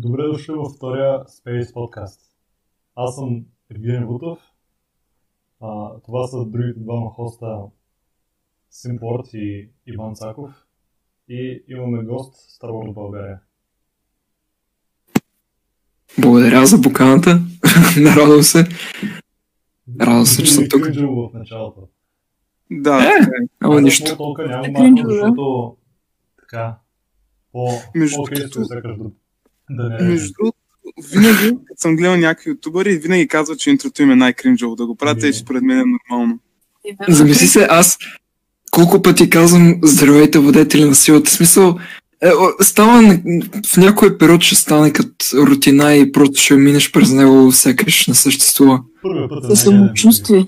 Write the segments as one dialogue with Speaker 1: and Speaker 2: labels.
Speaker 1: Добре дошли във втория Space подкаст. Аз съм Евгений Бутов. А, това са другите двама хоста Симпорт и Иван Цаков. И имаме гост Wars България.
Speaker 2: Благодаря за поканата. Радвам се. Радвам се, че съм тук.
Speaker 1: В началото.
Speaker 3: Да,
Speaker 2: Е, ама
Speaker 1: Аз
Speaker 2: нищо.
Speaker 1: Толкова няма
Speaker 4: Е,
Speaker 1: защото така по
Speaker 3: Между
Speaker 1: сякаш да, не
Speaker 3: между другото, винаги, като съм гледал някакви ютубъри, винаги казват, че интрото им е най-кринджово. Да го правите и според мен е нормално.
Speaker 2: Замисли се, аз колко пъти казвам здравейте водители на силата. Смисъл, е, става в някой период ще стане като рутина и просто ще минеш през него, сякаш не съществува.
Speaker 1: Е
Speaker 4: Със самочувствие.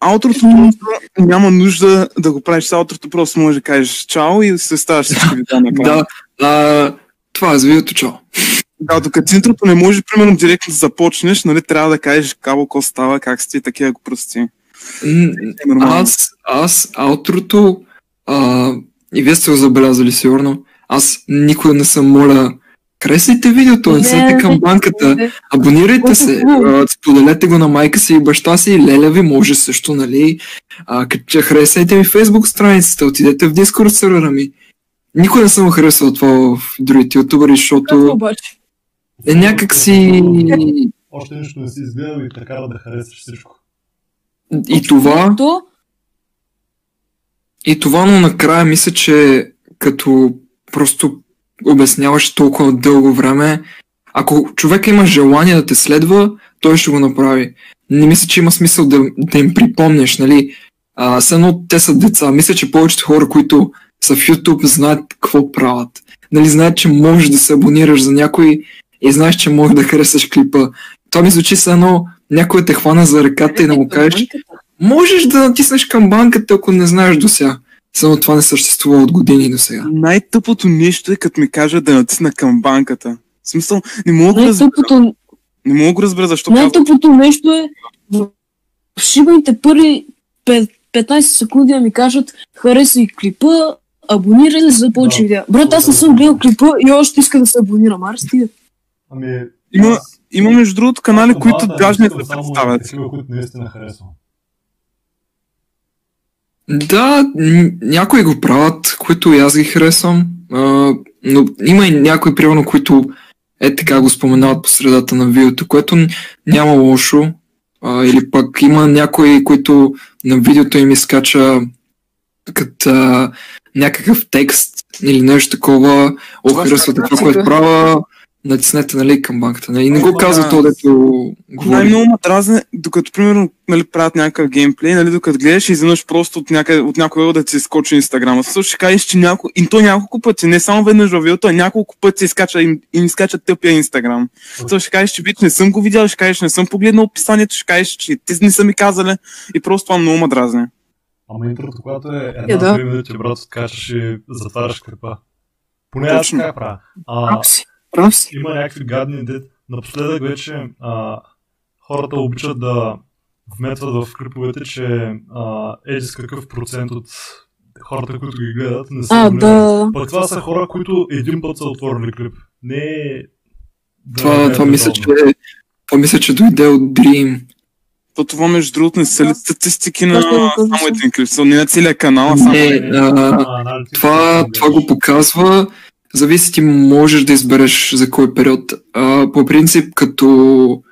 Speaker 3: Аутрото просто няма нужда да го правиш с аутрото, просто може да кажеш чао и се ставаш всички видеа на
Speaker 2: Да, това е за видеото, чао.
Speaker 3: Да, докато интрото не може, примерно, директно да започнеш, нали, трябва да кажеш кабо, ко става, как сте, такива го прости. Е.
Speaker 2: Аз, аз, аутрото, а, и вие сте го забелязали сигурно, аз никога не съм моля, харесайте видеото, не
Speaker 4: Не,
Speaker 2: към банката, абонирайте се, споделете го на майка си и баща си, и леля ви може също, нали, а, харесайте ми фейсбук страницата, отидете в дискорд сервера ми. Никой не съм харесал това в другите ютубъри, защото
Speaker 4: обаче?
Speaker 2: е някак си...
Speaker 1: Още нищо не си изгледал и така да харесаш всичко.
Speaker 2: И това,
Speaker 4: То,
Speaker 2: И това, но накрая мисля, че като просто обясняваш толкова дълго време, ако човек има желание да те следва, той ще го направи. Не мисля, че има смисъл да, да им припомняш, нали? А, едно те са деца. Мисля, че повечето хора, които са в YouTube, знаят какво правят. Нали, знаят, че можеш да се абонираш за някой и знаеш, че можеш да харесаш клипа. Това ми звучи все едно някой те хвана за ръката и да му кажеш, Можеш да натиснеш към банката, ако не знаеш до сега. Само това не съществува от години до сега.
Speaker 3: Най-тъпото нещо е, като ми кажат да натисна към банката. В смисъл, не мога да разбера, не мога да разбера защо
Speaker 4: най-тъпото нещо е в шибаните първи пет- 15 секунди да ми кажат харесай клипа, абонирай се за повече
Speaker 1: Да.
Speaker 4: видеа. Брат, аз не съм гледал клипа и още иска да се абонирам. Аре, стига.
Speaker 1: Ами,
Speaker 3: Има- Има между другото канали,
Speaker 1: аз
Speaker 3: които
Speaker 1: това
Speaker 3: даже не
Speaker 1: искам само
Speaker 3: представят.
Speaker 1: Такива, които наистина харесвам.
Speaker 2: Да, някои го правят, които и аз ги харесвам, а, но има и някои, примерно, които е така го споменават по средата на видеото, което няма лошо. А, или пък има някои, които на видеото им изкача като някакъв текст или нещо такова, о,
Speaker 4: е
Speaker 2: това, което
Speaker 4: класика.
Speaker 2: правя, натиснете нали, към банката. Нали? Не го
Speaker 1: Да.
Speaker 2: казва то, дето говори.
Speaker 3: Най-много ме дразне, докато примерно нали, правят някакъв геймплей, нали, докато гледаш и изведнъж просто от, някъде, от някой да ти се скочи инстаграма. Също ще кажеш, че няко... и то няколко пъти, не само веднъж във видеото, а няколко пъти изкача, им, им изкача тъпия инстаграм. Също ще кажеш, че бич не съм го видял, ще кажеш, не съм погледнал описанието, ще кажеш, че те не са ми казали и просто това много ме дразни.
Speaker 1: Ама интрото, когато е
Speaker 4: Е,
Speaker 1: една
Speaker 4: да.
Speaker 1: две минути, брат, откачаш и затваряш клипа. Поне аз така правя. А, има някакви гадни дет. Напоследък вече а, хората обичат да вметват в клиповете, че а, еди с какъв процент от хората, които ги гледат, не са
Speaker 4: А, да.
Speaker 1: Пък това са хора, които един път са отворили клип. Не е... да
Speaker 2: Това,
Speaker 1: е
Speaker 2: това, мисля, че, това мисля, че дойде от Dream.
Speaker 3: То това между другото не са ли статистики на само един клип, не на целия канал, а само
Speaker 2: Не, а, това, това го показва. Зависи ти можеш да избереш за кой период. А, по принцип, като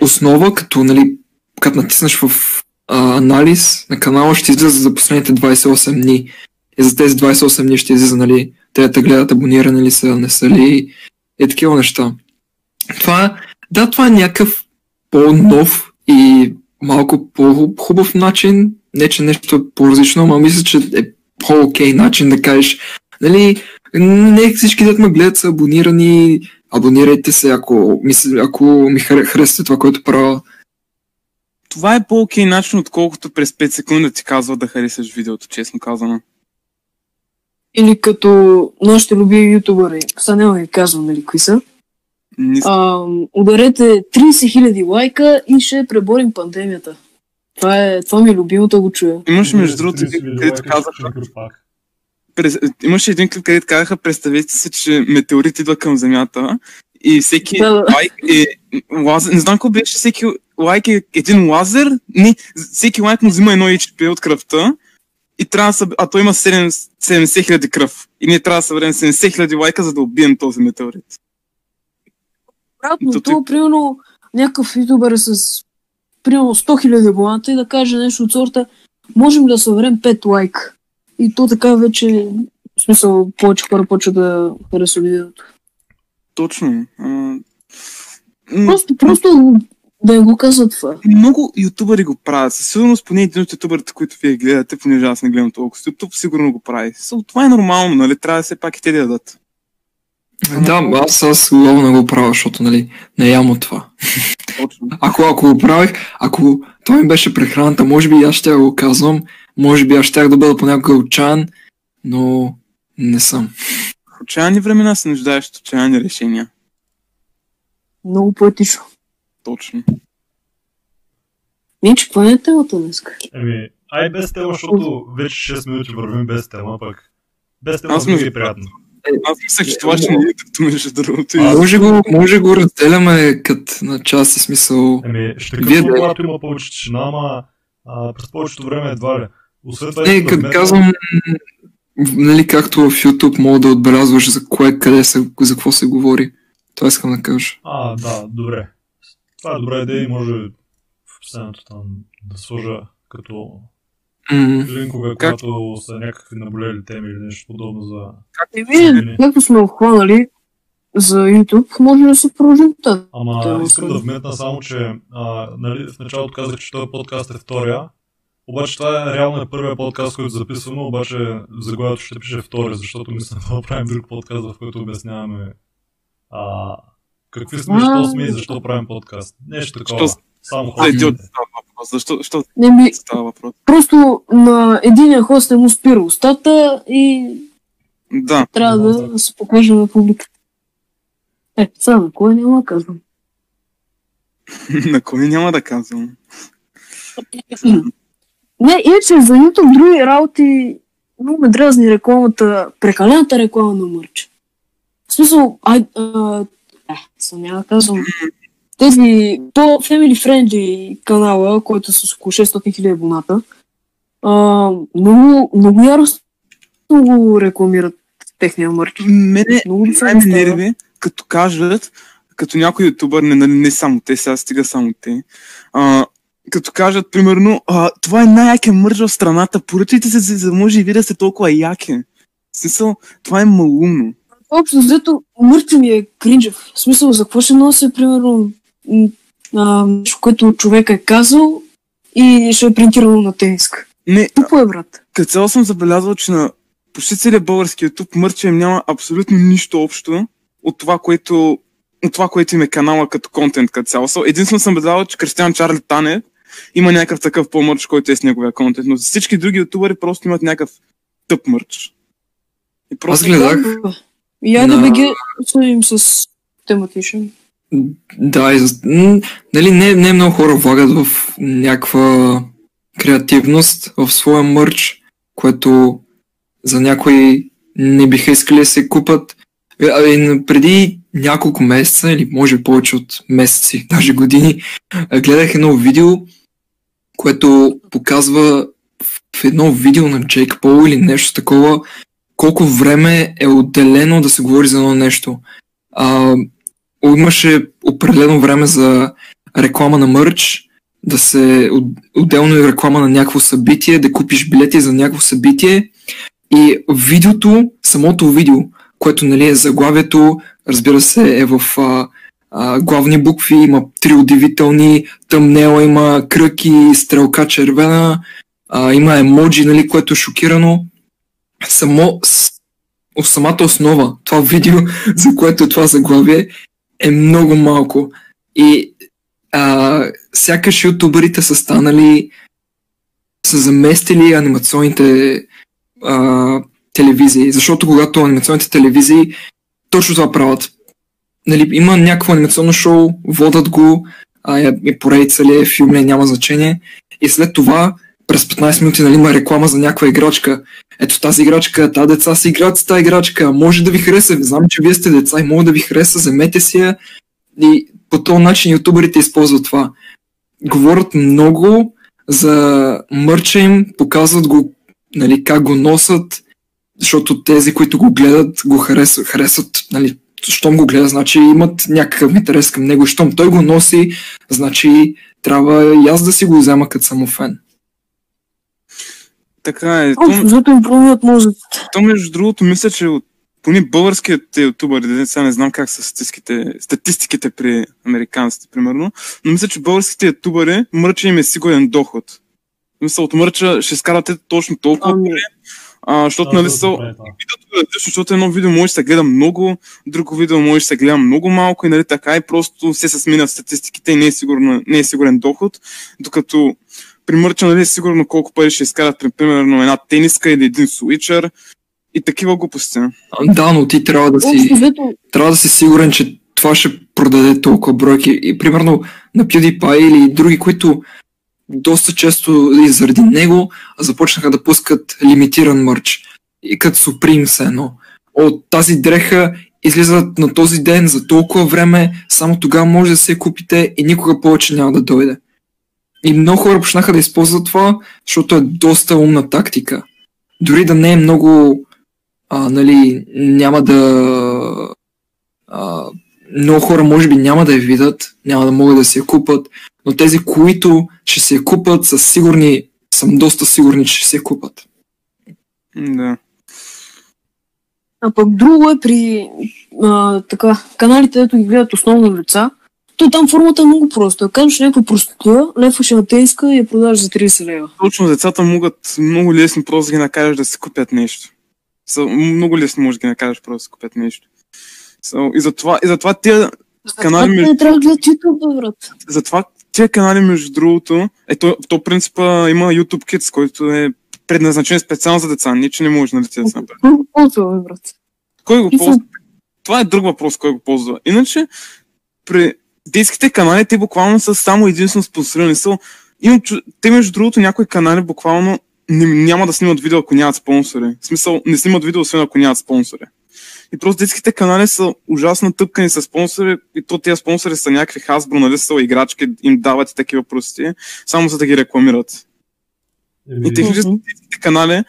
Speaker 2: основа, като, нали, като натиснеш в а, анализ на канала, ще излиза за последните 28 дни. И за тези 28 дни ще излиза, нали, те да те гледат абонирани ли са, не са ли, и такива неща. Това, да, това е някакъв по-нов и малко по-хубав начин. Не, че нещо е по-различно, но мисля, че е по-окей начин да кажеш, нали, не всички дет ме гледат са абонирани, абонирайте се, ако, мисля, ако ми хар- харесате това, което правя.
Speaker 3: Това е по-окей начин, отколкото през 5 секунди да ти казва да харесаш видеото, честно казано.
Speaker 4: Или като нашите любими ютубъри, сега няма да ви казвам, нали, кои са.
Speaker 3: Не с-
Speaker 4: А, ударете 30 000 лайка и ще преборим пандемията. Това, е, това ми е любимото да го чуя.
Speaker 3: Имаш между другото,
Speaker 1: 30 000
Speaker 3: където
Speaker 1: лайка,
Speaker 3: казах,
Speaker 1: ще чукаш пак.
Speaker 3: през, имаше един клип, където казаха, представете си, че метеорит идва към Земята и всеки
Speaker 4: Да,
Speaker 3: лайк е лазер, не знам какво беше, всеки лайк е един лазер, не, всеки лайк му взима едно HP от кръвта и трябва да съб... а той има 7 70 хиляди кръв и ние трябва да съберем 70 хиляди лайка, за да убием този метеорит. То ти-
Speaker 4: примерно, някакъв ютубър е с примерно 100 000 абоната и да каже нещо от сорта, можем ли да съберем 5 лайк. И то така вече, в смисъл, повече хора почват да харесват видеото.
Speaker 3: Точно. А,
Speaker 4: Просто, просто да го казват това.
Speaker 3: много ютубъри го правят. Със сигурност поне един от ютубърите, които вие гледате, понеже аз не гледам толкова с YouTube, сигурно го прави. So, това е нормално, нали? Трябва да все пак и те да ядат.
Speaker 2: Да, аз, аз лово не го правя, защото нали, не ям от това.
Speaker 3: Точно.
Speaker 2: Ако, ако го правих, ако той ми беше прехраната, може би и аз ще го казвам, може би аз щях да бъда понякога отчаян, но не съм.
Speaker 3: В отчаяни времена се нуждаеш от отчаяни решения.
Speaker 4: Много поетично.
Speaker 3: Точно.
Speaker 4: Минче, каква е темата днес?
Speaker 1: Еми, ай без тема, защото вече 6 минути вървим без тема, пък без тема
Speaker 3: Аз между-
Speaker 1: е приятно.
Speaker 3: Аз мислех, че това ще не е като между другото.
Speaker 2: Може го, може го разделяме като на части смисъл.
Speaker 1: Еми, ще
Speaker 2: Вие
Speaker 1: когато има повече тишина, ама през повечето време едва ли. Освен това,
Speaker 2: Не, като казвам, нали, както в YouTube мога да отбелязваш за кое, къде се, за какво се говори. Това искам да кажа.
Speaker 1: А, да, добре. Това е добра идея и може в описанието там да сложа като
Speaker 2: М,
Speaker 1: линкове,
Speaker 3: Как?
Speaker 1: когато са някакви наболели теми или нещо подобно за...
Speaker 4: Еми, както сме обхванали за YouTube, може да се продължим тази.
Speaker 1: Ама искам да вметна само, че а, нали, в началото казах, че този подкаст е втория. Обаче това е реално е първия подкаст, който записваме, обаче в заглавието ще пише втори, защото мисля да правим друг подкаст, в който обясняваме а, какви сме, защо сме и защо правим подкаст. Нещо такова.
Speaker 3: Що-
Speaker 1: Само хората.
Speaker 3: става въпрос. Защо, защо
Speaker 4: Не ми,
Speaker 3: става въпрос?
Speaker 4: просто на единия хост не му спира устата и
Speaker 3: Да.
Speaker 4: трябва да, да се покаже на публиката. Е, сега на кой няма да казвам.
Speaker 3: На кой няма да казвам.
Speaker 4: Не, иначе за YouTube други работи много ме дразни рекламата, прекалената реклама на мърч. В смисъл, ай, а, е, съм няма да казвам. Тези по-family friendly канала, който е с около 600 000 абоната, а, много, много яростно го рекламират техния мърч.
Speaker 3: Мене,
Speaker 4: Много
Speaker 3: най ме нерви, като кажат, като някой ютубър, не, не, само те, сега стига само те, а, като кажат, примерно, а, това е най-якия мърж в страната, поръчайте се, за да може и вие да сте толкова яки. В смисъл, това е малумно.
Speaker 4: Общо взето, мъртви ми е кринжев. В смисъл, за какво ще нося, примерно, а, нещо, което човек е казал и ще е принтирано на тениска.
Speaker 3: Не,
Speaker 4: Тупо е, брат.
Speaker 3: като цяло съм забелязал, че на почти целият български YouTube мърча им няма абсолютно нищо общо от това, което от това, което им е канала като контент като цяло. Единствено съм забелязал, че Кристиан Чарли Танев има някакъв такъв по-мърч, който е с неговия контент, но всички други ютубъри просто имат някакъв тъп мърч. И
Speaker 2: Аз
Speaker 3: просто
Speaker 2: гледах.
Speaker 4: И айде
Speaker 2: на-
Speaker 4: да съдим с тематичен.
Speaker 2: Да, и за... м, нали, не, не много хора влагат в някаква креативност в своя мърч, което за някои не биха искали да се купат. Е, преди няколко месеца, или може повече от месеци, даже години, гледах едно видео, което показва в едно видео на Джейк Пол или нещо такова, колко време е отделено да се говори за едно нещо. А, имаше определено време за реклама на мърч, да се от- отделно и реклама на някакво събитие, да купиш билети за някакво събитие и видеото, самото видео, което нали, е заглавието, разбира се, е в а, а, главни букви, има три удивителни, тъмнела има кръки, стрелка червена, а, има емоджи, нали, което е шокирано. Само, самата основа, това видео, за което е това заглавие, е много малко. И а, сякаш ютуберите са станали, са заместили анимационните а, телевизии, защото когато анимационните телевизии точно това правят. Нали, има някакво анимационно шоу, водат го, а, е, е поредица ли е, филм ли няма значение. И след това през 15 минути нали, има реклама за някаква играчка. Ето тази играчка, тази деца си играят с тази играчка, може да ви хареса, знам, че вие сте деца и може да ви хареса, вземете си я. И по този начин ютуберите използват това. Говорят много за мърча им, показват го, нали, как го носят, защото тези, които го гледат, го харесват, харесват нали, щом го гледа, значи имат някакъв интерес към него. Щом той го носи, значи трябва и аз да си го взема като самофен.
Speaker 3: Така е.
Speaker 4: Общо,
Speaker 3: То,
Speaker 4: защото им пробват мозъците.
Speaker 3: то между другото, мисля, че от поне българските ютубъри, сега не знам как са статистиките, статистиките при американците, примерно, но мисля, че българските ютубъри мърча им е сигурен доход. Мисля, от мърча ще скарате точно толкова
Speaker 4: Ами.
Speaker 3: пари, а, защото
Speaker 1: Да,
Speaker 3: нали са,
Speaker 1: добре, да.
Speaker 3: видеото е различно, защото едно видео може да се гледа много, друго видео може да се гледа много малко и нали така и просто все се сменят статистиките и не е, сигурно, не е сигурен доход, докато при мърча нали сигурно колко пари ще изкарат при примерно една тениска или един свичър и такива глупости.
Speaker 2: Да, но ти трябва да си,
Speaker 4: Общо,
Speaker 2: трябва да си сигурен, че това ще продаде толкова бройки. И примерно на PewDiePie или други, които доста често и заради него започнаха да пускат лимитиран мърч. И като Supreme се едно. От тази дреха излизат на този ден за толкова време, само тогава може да се я купите и никога повече няма да дойде. И много хора почнаха да използват това, защото е доста умна тактика. Дори да не е много а, нали, няма да... А, много хора може би няма да я видят, няма да могат да си я купат, но тези, които ще се я купат, са сигурни, съм доста сигурни, че ще се я купат.
Speaker 3: Да.
Speaker 4: а пък друго е при а, така, каналите, ето ги гледат основно лица. То там формата е много проста. Казваш някаква простотия, лепваш я на тениска и я продаваш за 30 лева.
Speaker 3: Точно децата могат много лесно просто да ги накажеш да си купят нещо. So, много лесно може да ги накажеш просто да си купят нещо. So, и затова, и затова тия Канали
Speaker 4: Канали
Speaker 3: между-
Speaker 4: не трябва да гледат YouTube, брат.
Speaker 3: затова тия канали, между другото, е, то, то принципа има YouTube Kids, който е предназначен специално за деца, не че не може нали, да се направи.
Speaker 4: Кой го ползва, брат?
Speaker 3: Кой го ползва? Това е друг въпрос, кой го ползва. Иначе, при детските канали, те буквално са само единствено спонсорирани. Са, имам, те, между другото, някои канали буквално не, няма да снимат видео, ако нямат спонсори. В смисъл, не снимат видео, освен ако нямат спонсори. И просто детските канали са ужасно тъпкани с спонсори и то тези спонсори са някакви Hasbro, нали са играчки, им дават и такива прости, само за да ги рекламират.
Speaker 1: Еми,
Speaker 3: И технически
Speaker 4: Мгм.
Speaker 3: детските канали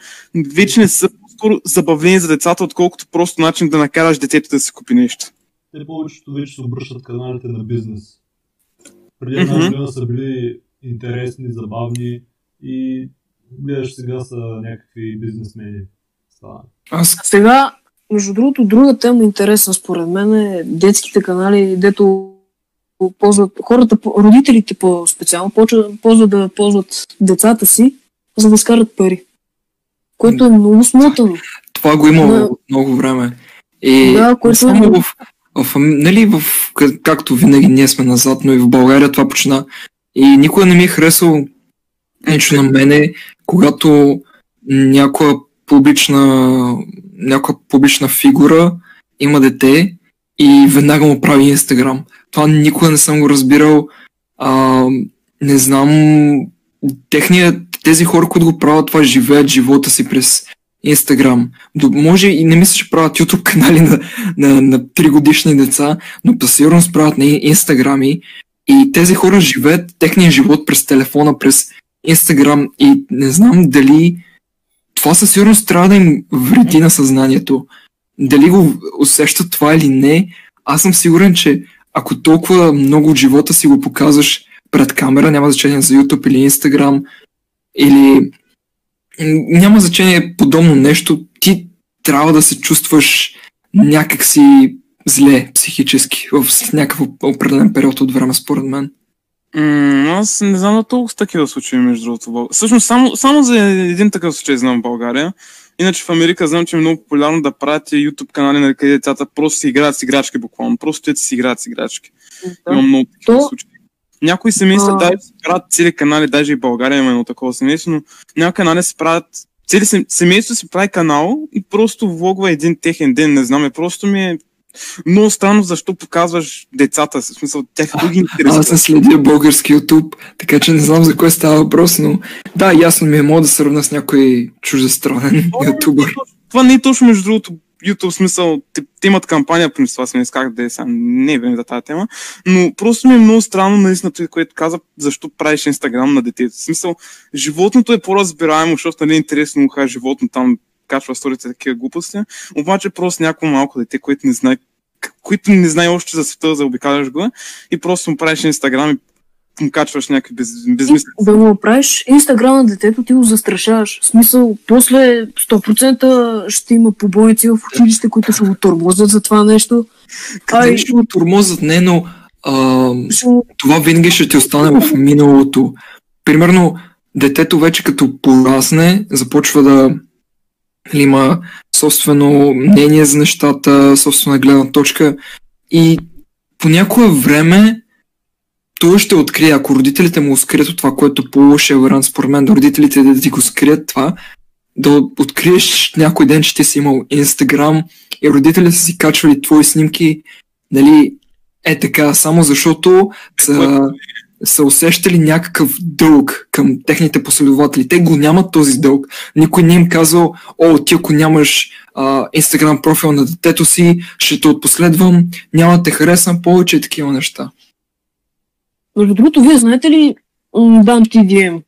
Speaker 3: вече не са по-скоро забавление за децата, отколкото просто начин да накараш детето да си купи нещо.
Speaker 1: Те повечето вече се обръщат каналите на бизнес. Преди една година са били интересни, забавни и гледаш сега са някакви бизнесмени. Става.
Speaker 2: Аз
Speaker 4: А сега, между другото, друга тема интересна според мен е детските канали, дето ползват хората, родителите по-специално, ползват да ползват децата си, за да изкарат пари. Което е много смотано.
Speaker 2: това го има много време. И
Speaker 4: Да, което е-
Speaker 2: в, в, нали, в, как- както винаги ние сме назад, но и в България това почна. И никога не ми е харесало нещо на мене, когато някоя публична, някоя публична фигура има дете и веднага му прави Инстаграм. Това никога не съм го разбирал. А, не знам, техния, тези хора, които го правят това, живеят живота си през Инстаграм. Може и не мисля, че правят YouTube канали на, на, на 3 годишни деца, но със сигурност правят на Инстаграми и тези хора живеят техния живот през телефона, през Инстаграм и не знам дали това със сигурност трябва да им вреди на съзнанието. Дали го усещат това или не, аз съм сигурен, че ако толкова много от живота си го показваш пред камера, няма значение за YouTube или Instagram, или няма значение подобно нещо, ти трябва да се чувстваш някакси зле психически в някакъв определен период от време, според мен.
Speaker 3: М, аз не знам да толкова с такива случаи, между другото. Всъщност, само, само за един такъв случай знам в България. Иначе в Америка знам, че е много популярно да правят YouTube канали, на къде децата просто си играят с играчки буквално. Просто те си играят с играчки. Има много такива
Speaker 4: То-
Speaker 3: случаи. Някои семейства
Speaker 4: А.
Speaker 3: даже си правят цели канали, даже и в България има едно такова семейство, но някои канали се правят цели сем- семейство си прави канал и просто влогва един техен ден, не знам, е просто ми е много странно защо показваш децата, в смисъл, тях като ги интересува.
Speaker 2: Аз не следя български YouTube, така че не знам за кое става въпрос, но да, ясно ми е, мога да сравня с някой чуждестранен ютубър.
Speaker 3: Това не е точно между другото YouTube смисъл, те, те имат кампания, принцип това не исках да е сега, не е време за тази тема, но просто ми е много странно наистина това, което каза, защо правиш Инстаграм на детето. Смисъл, животното е по-разбираемо, защото не е интересно му хай животно там качва сторите такива глупости, обаче просто някакво малко дете, което не знае които не знае още за света, за обикаляш го и просто му правиш Инстаграм и му качваш някакви без, безмисли.
Speaker 4: Да му правиш Инстаграм на детето, ти го застрашаваш. В смисъл, после 100% ще има побойници в училище, които ще го тормозят за това нещо.
Speaker 2: Къде
Speaker 4: Ай.
Speaker 2: ще го тормозят? Не, но а,
Speaker 4: Ще
Speaker 2: това винаги ще ти остане в миналото. Примерно, детето вече като порасне, започва да нали, има собствено мнение за нещата, собствена гледна точка и по някое време той ще открие, ако родителите му скрият от това, което по-лошия вариант, според мен, родителите да ти го скрият това, да откриеш някой ден, че ти си имал Инстаграм и родителите са си качвали твои снимки, нали, е така, само защото са, са усещали някакъв дълг към техните последователи. Те го нямат този дълг. Никой не им казал, о, ти ако нямаш Инстаграм профил на детето си, ще те отпоследвам, няма да те харесвам повече такива неща.
Speaker 4: Между другото, вие знаете ли м, Dan TDM?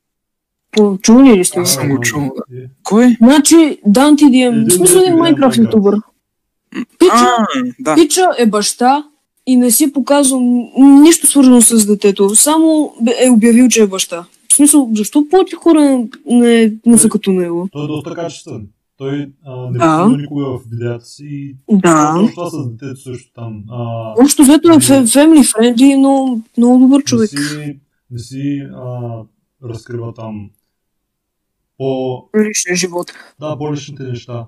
Speaker 4: По- Чували ли сте?
Speaker 2: Аз съм го чул, да.
Speaker 3: Кой?
Speaker 4: Значи, Dan TDM,
Speaker 1: Един
Speaker 4: в смисъл
Speaker 1: ден
Speaker 4: Майнкрафт ютубър. Пича, е баща и не си показал н- нищо свързано с детето. Само е обявил, че е баща. В смисъл, защо повече хора не, не са като него?
Speaker 1: Той е доста качествен. Той а, не
Speaker 4: Да.
Speaker 1: никога в видеята си. и
Speaker 4: Да.
Speaker 1: Това с детето също там. А,
Speaker 4: Общо взето е family friendly, но много добър човек.
Speaker 1: Не си, не си а, разкрива там по,
Speaker 4: Личния живот.
Speaker 1: да, по-личните неща.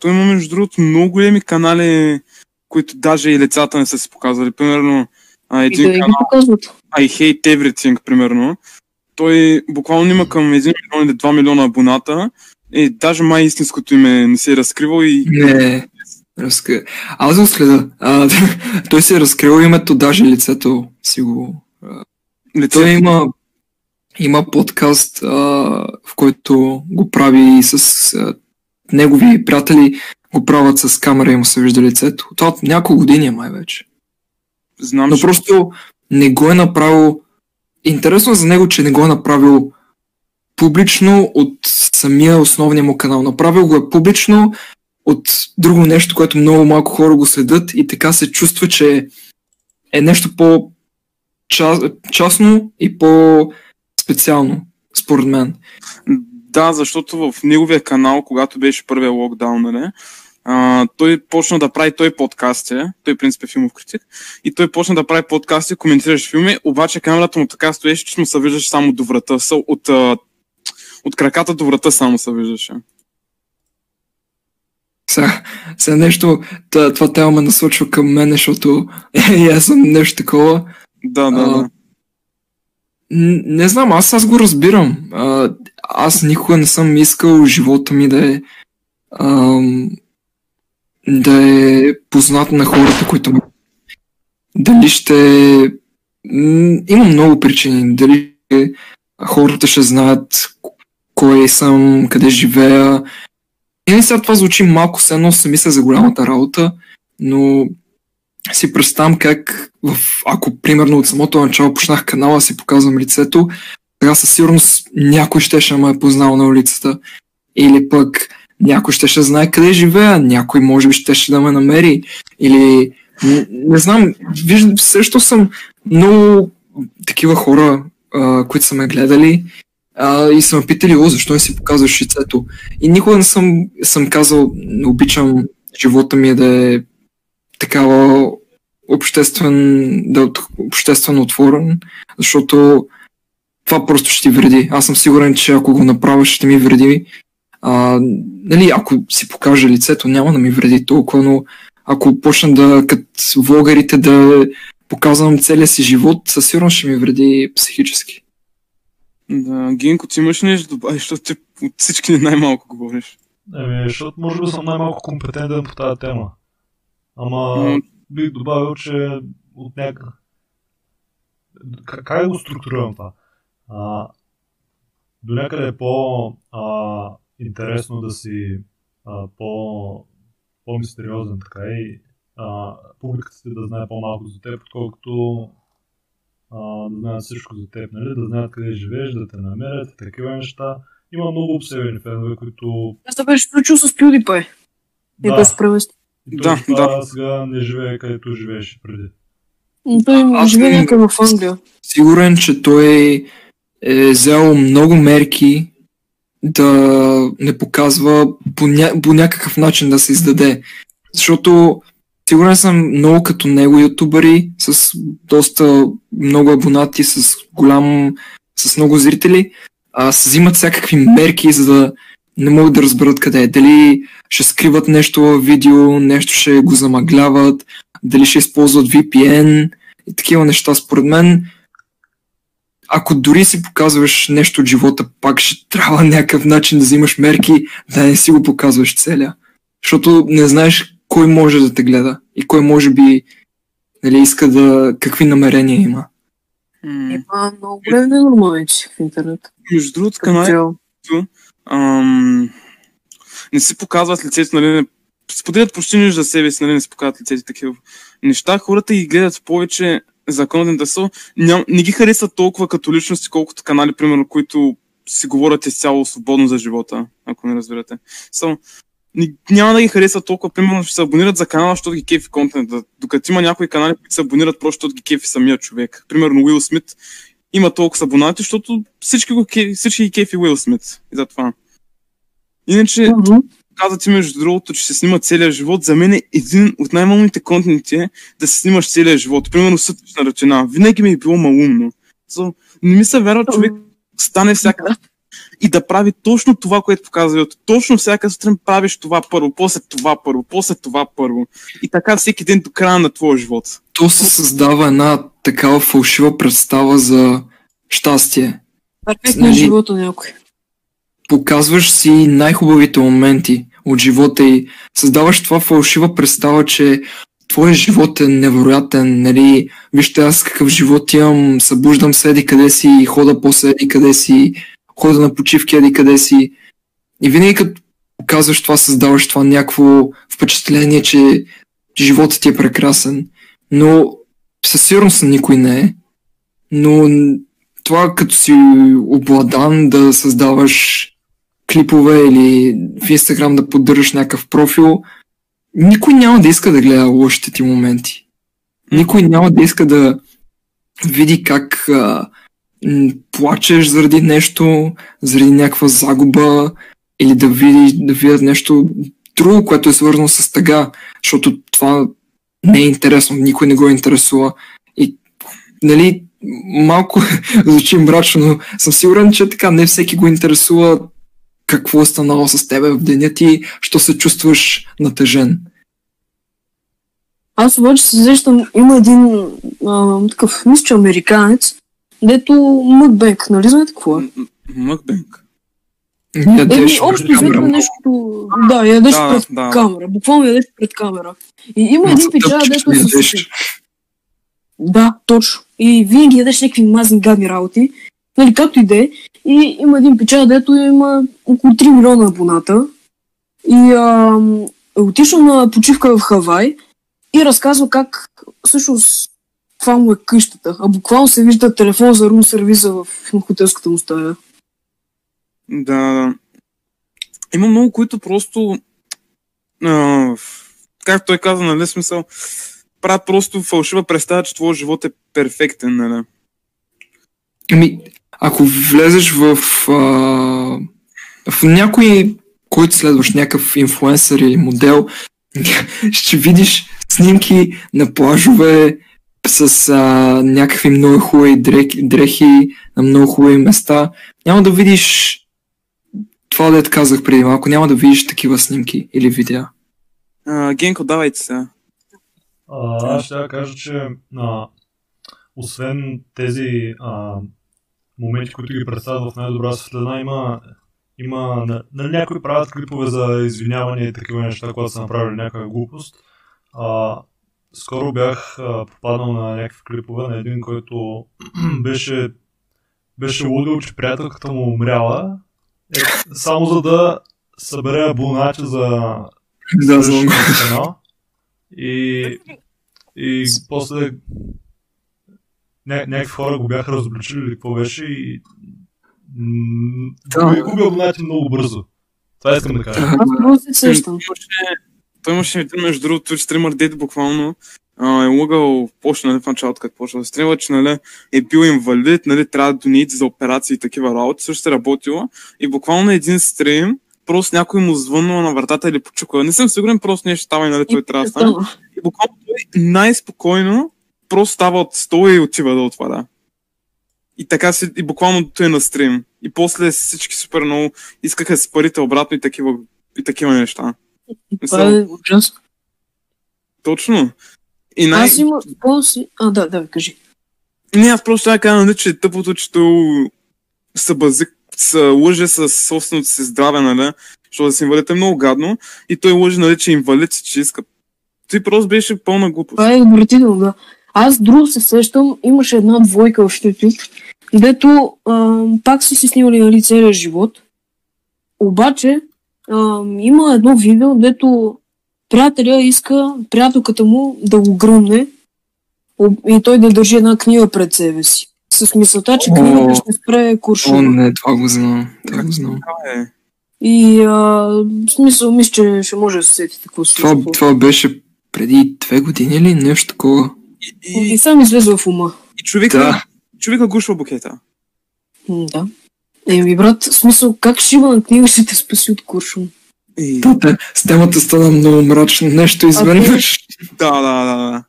Speaker 3: Той има между другото много големи канали, които даже и лицата не са си показвали. Примерно, а,
Speaker 4: И
Speaker 3: един
Speaker 4: да ги
Speaker 3: канал. I Hate Everything, примерно. Той буквално има към 1 милион или 2 милиона абоната. И даже май истинското име не се е разкривал и
Speaker 2: Не, разкри... Аз го следа. А, той си е разкрил името, даже лицето си го...
Speaker 3: лицето
Speaker 2: Той има, има подкаст, а, в който го прави с а, негови приятели, го правят с камера и му се вижда лицето. Това от няколко години е май вече.
Speaker 3: знам,
Speaker 2: Но
Speaker 3: че
Speaker 2: просто не го е направил. Интересно е за него, че не го е направил публично от самия основния му канал. Направил го е публично от друго нещо, което много малко хора го следят и така се чувства, че е нещо по частно и по-специално, според мен.
Speaker 3: Да, защото в неговия канал, когато беше първия локдаун, нали, той почна да прави той подкасти, той в принцип е филмов критик, и той почна да прави подкасти, коментираш филми, обаче камерата му така стоеше, че му се виждаше само до врата, от, от краката до врата само се виждаше.
Speaker 2: Сега, сега нещо, това, тема ме насочва към мен, защото и аз съм нещо такова.
Speaker 3: Да, да,
Speaker 2: А,
Speaker 3: да.
Speaker 2: Не знам, аз аз го разбирам. А, аз никога не съм искал живота ми да е ам, да е познат на хората, които ме... Дали ще... Има много причини. Дали хората ще знаят кой съм, къде живея. И сега това звучи малко все едно се мисля за голямата работа, но си представям как, в, ако примерно от самото начало почнах канала, си показвам лицето, сега със сигурност някой щеше да ме е познал на улицата. Или пък някой щеше да знае къде живея, някой може би щеше да ме намери. Или не, не знам, виждам, също съм много такива хора, а, които са ме гледали а, и са ме питали, о, защо не си показваш лицето? И никога не съм, съм казал, не обичам живота ми е да е такава обществен, да е обществено отворен, защото това просто ще ти вреди. Аз съм сигурен, че ако го направя, ще ми вреди. А, нали, ако си покажа лицето, няма да ми вреди толкова, но ако почна да, като влогарите, да показвам целия си живот, със сигурност ще ми вреди психически.
Speaker 3: Да. Гинко, ти имаш нещо да добавиш, защото ти от всички най-малко говориш.
Speaker 1: Еми, защото може би съм най-малко компетентен по тази тема. Ама
Speaker 3: М.
Speaker 1: бих добавил, че от някак... Как, го структурирам това? А, до някъде е по-интересно да си а, по, по-мистериозен, така и а, публиката ти да знае по-малко за теб, отколкото а, да знаят всичко за теб, нали? да знаят къде живееш, да те намерят, такива неща. Има много обсебени фенове, които...
Speaker 4: Аз да беше случил с PewDiePie.
Speaker 1: Да. И той
Speaker 3: Да,
Speaker 1: това сега не живее където живееше преди.
Speaker 4: Но Той
Speaker 2: Аз
Speaker 4: живее някъде в Англия.
Speaker 2: Сигурен, че той е взел много мерки да не показва по, ня... по някакъв начин да се издаде. Защото сигурен съм много като него ютубъри с доста много абонати, с голям, с много зрители, а се взимат всякакви мерки, за да не могат да разберат къде е. Дали ще скриват нещо в видео, нещо ще го замъгляват, дали ще използват VPN и такива неща. Според мен ако дори си показваш нещо от живота, пак ще трябва някакъв начин да взимаш мерки, да не си го показваш целя. Защото не знаеш кой може да те гледа и кой може би нали, иска да... какви намерения има.
Speaker 4: Има много големи ненормалници в интернет.
Speaker 3: Между другото,
Speaker 4: Като
Speaker 3: канали,
Speaker 4: цяло.
Speaker 3: ам, не си показват лицето, нали, не, споделят почти нищо за себе си, нали, не си показват лицето и такива неща. Хората ги гледат повече за контента са, ням, не ги харесват толкова като личности, колкото канали, примерно, които си говорят изцяло свободно за живота, ако не разбирате. Ни- няма да ги харесват толкова, примерно, ще се абонират за канала, защото ги кефи контента. Докато има някои канали, които се абонират просто, защото ги кефи самия човек. Примерно Уил Смит има толкова абонати, защото всички, го кефи, всички ги кефи Уил Смит. И затова. Иначе,
Speaker 4: Мгм.
Speaker 3: каза ти между другото, че се снима целият живот, за мен е един от най-малните контенти е да се снимаш целият живот. Примерно сутрешна ръчина. Винаги ми е било малумно. So, не ми се вярва човек стане всяка и да прави точно това, което показва Йото. Точно всяка сутрин правиш това първо, после това първо, после това първо. И така всеки ден до края на твоя живот.
Speaker 2: То се създава една такава фалшива представа за щастие.
Speaker 4: Перфектно
Speaker 2: Нали-
Speaker 4: е живота някой.
Speaker 2: показваш си най-хубавите моменти от живота и създаваш това фалшива представа, че твоя живот е невероятен, нали, вижте аз какъв живот имам, събуждам се еди къде си, хода после еди къде си, хода на почивки еди къде си. И винаги като показваш това, създаваш това някакво впечатление, че животът ти е прекрасен. Но със сигурност никой не е. Но това като си обладан да създаваш клипове или в Инстаграм да поддържаш някакъв профил, никой няма да иска да гледа лошите ти моменти. Никой няма да иска да види как а, плачеш заради нещо, заради някаква загуба или да, види, да видят нещо друго, което е свързано с тъга, защото това не е интересно, никой не го интересува. И, нали, малко звучи мрачно, но съм сигурен, че така не всеки го интересува какво е станало с тебе в деня ти, що се чувстваш натъжен.
Speaker 4: Аз обаче се сещам, има един а, такъв, мисля, американец, дето мъкбек, нали знаете какво е?
Speaker 3: Мъкбенк.
Speaker 4: Еми, общо взето нещо... Да, ядеш
Speaker 3: Да,
Speaker 4: пред
Speaker 3: да.
Speaker 4: камера. Буквално ядеш пред камера. И има
Speaker 2: Ма
Speaker 4: един печал, дето е с... Да, точно. И винаги ядеш някакви мазни гадни работи. Нали, както и да е. И има един печал, дето има около 3 милиона абоната. И а, е отишъл на почивка в Хавай и разказва как всъщност това му е къщата. А буквално се вижда телефон за рум сервиза в хотелската му стая.
Speaker 3: Да, да. Има много, които просто, а, както той каза, нали, смисъл, правят просто фалшива представа, че твоя живот е перфектен, нали?
Speaker 2: Ами, ако влезеш в, а, в някой, който следваш, някакъв инфлуенсър или модел, ще видиш снимки на плажове с а, някакви много хубави дрехи, дрехи на много хубави места. Няма да видиш това, дето казах преди малко, няма да видиш такива снимки или видеа.
Speaker 3: А, Генко, давайте сега.
Speaker 1: Аз ще да кажа, че а, освен тези а, моменти, които ги представят в най-добра светлина, има, има на, на някои правят клипове за извиняване и такива неща, когато са направили някаква глупост. а, скоро бях а, попаднал на някакви клипове на един, който беше, беше лудил, че приятелката му умряла, е, само за да събере абонати за
Speaker 2: Да,
Speaker 1: канал. И, и после ня- някакви хора го бяха разобличили или какво беше и м-
Speaker 2: Да.
Speaker 1: губи- губи абонати много бързо. Това искам да кажа.
Speaker 4: Аз много се сещам.
Speaker 3: Имаше- Той имаше един, между другото, стример, дето буквално а, е лъгал, почна нали, в началото, като почна да стримва, че нали, е бил инвалид, нали, трябва да донети за операции и такива работи, също е работила. И буквално един стрим, просто някой му звъннал на вратата или почуква. Не съм сигурен, просто нещо става и нали, той трябва да стане. И буквално той най-спокойно просто става от стола и отива да отваря. И така си, и буквално той е на стрим. И после всички супер много искаха си парите обратно и такива, и такива неща.
Speaker 4: Това е ужасно.
Speaker 3: Точно. И най...
Speaker 4: Аз има... А, да, да, кажи.
Speaker 3: Не, аз просто ще кажа, нали, че тъпото, че той се бази, се лъже с собственото си здраве, нали, защото да си инвалид е много гадно, и той лъже, нали, че е инвалид, че иска. Той просто беше пълна глупост.
Speaker 4: Това е отвратително, да. Аз друго се сещам, имаше една двойка в YouTube, дето а, пак са си снимали нали, целия живот. Обаче а, има едно видео, дето приятеля иска приятелката му да го гръмне и той да държи една книга пред себе си. С мисълта, че
Speaker 2: О.
Speaker 4: книгата ще спре
Speaker 2: О,
Speaker 4: куршума.
Speaker 2: не, това го знам. Това го знам.
Speaker 3: Е.
Speaker 4: И а, в смисъл, мисля, че ще може да се сетите какво се
Speaker 2: Това, това беше преди две години или нещо такова.
Speaker 3: И,
Speaker 4: И
Speaker 3: и,
Speaker 4: сам излезе в ума.
Speaker 3: и човека,
Speaker 2: Да.
Speaker 3: човека гушва букета.
Speaker 4: М, Да. Еми, брат, в смисъл, как шива на книга ще те спаси от куршум?
Speaker 3: И,
Speaker 2: Тате, с темата стана много мрачно. Нещо изведнъж.
Speaker 3: да, да, да, да.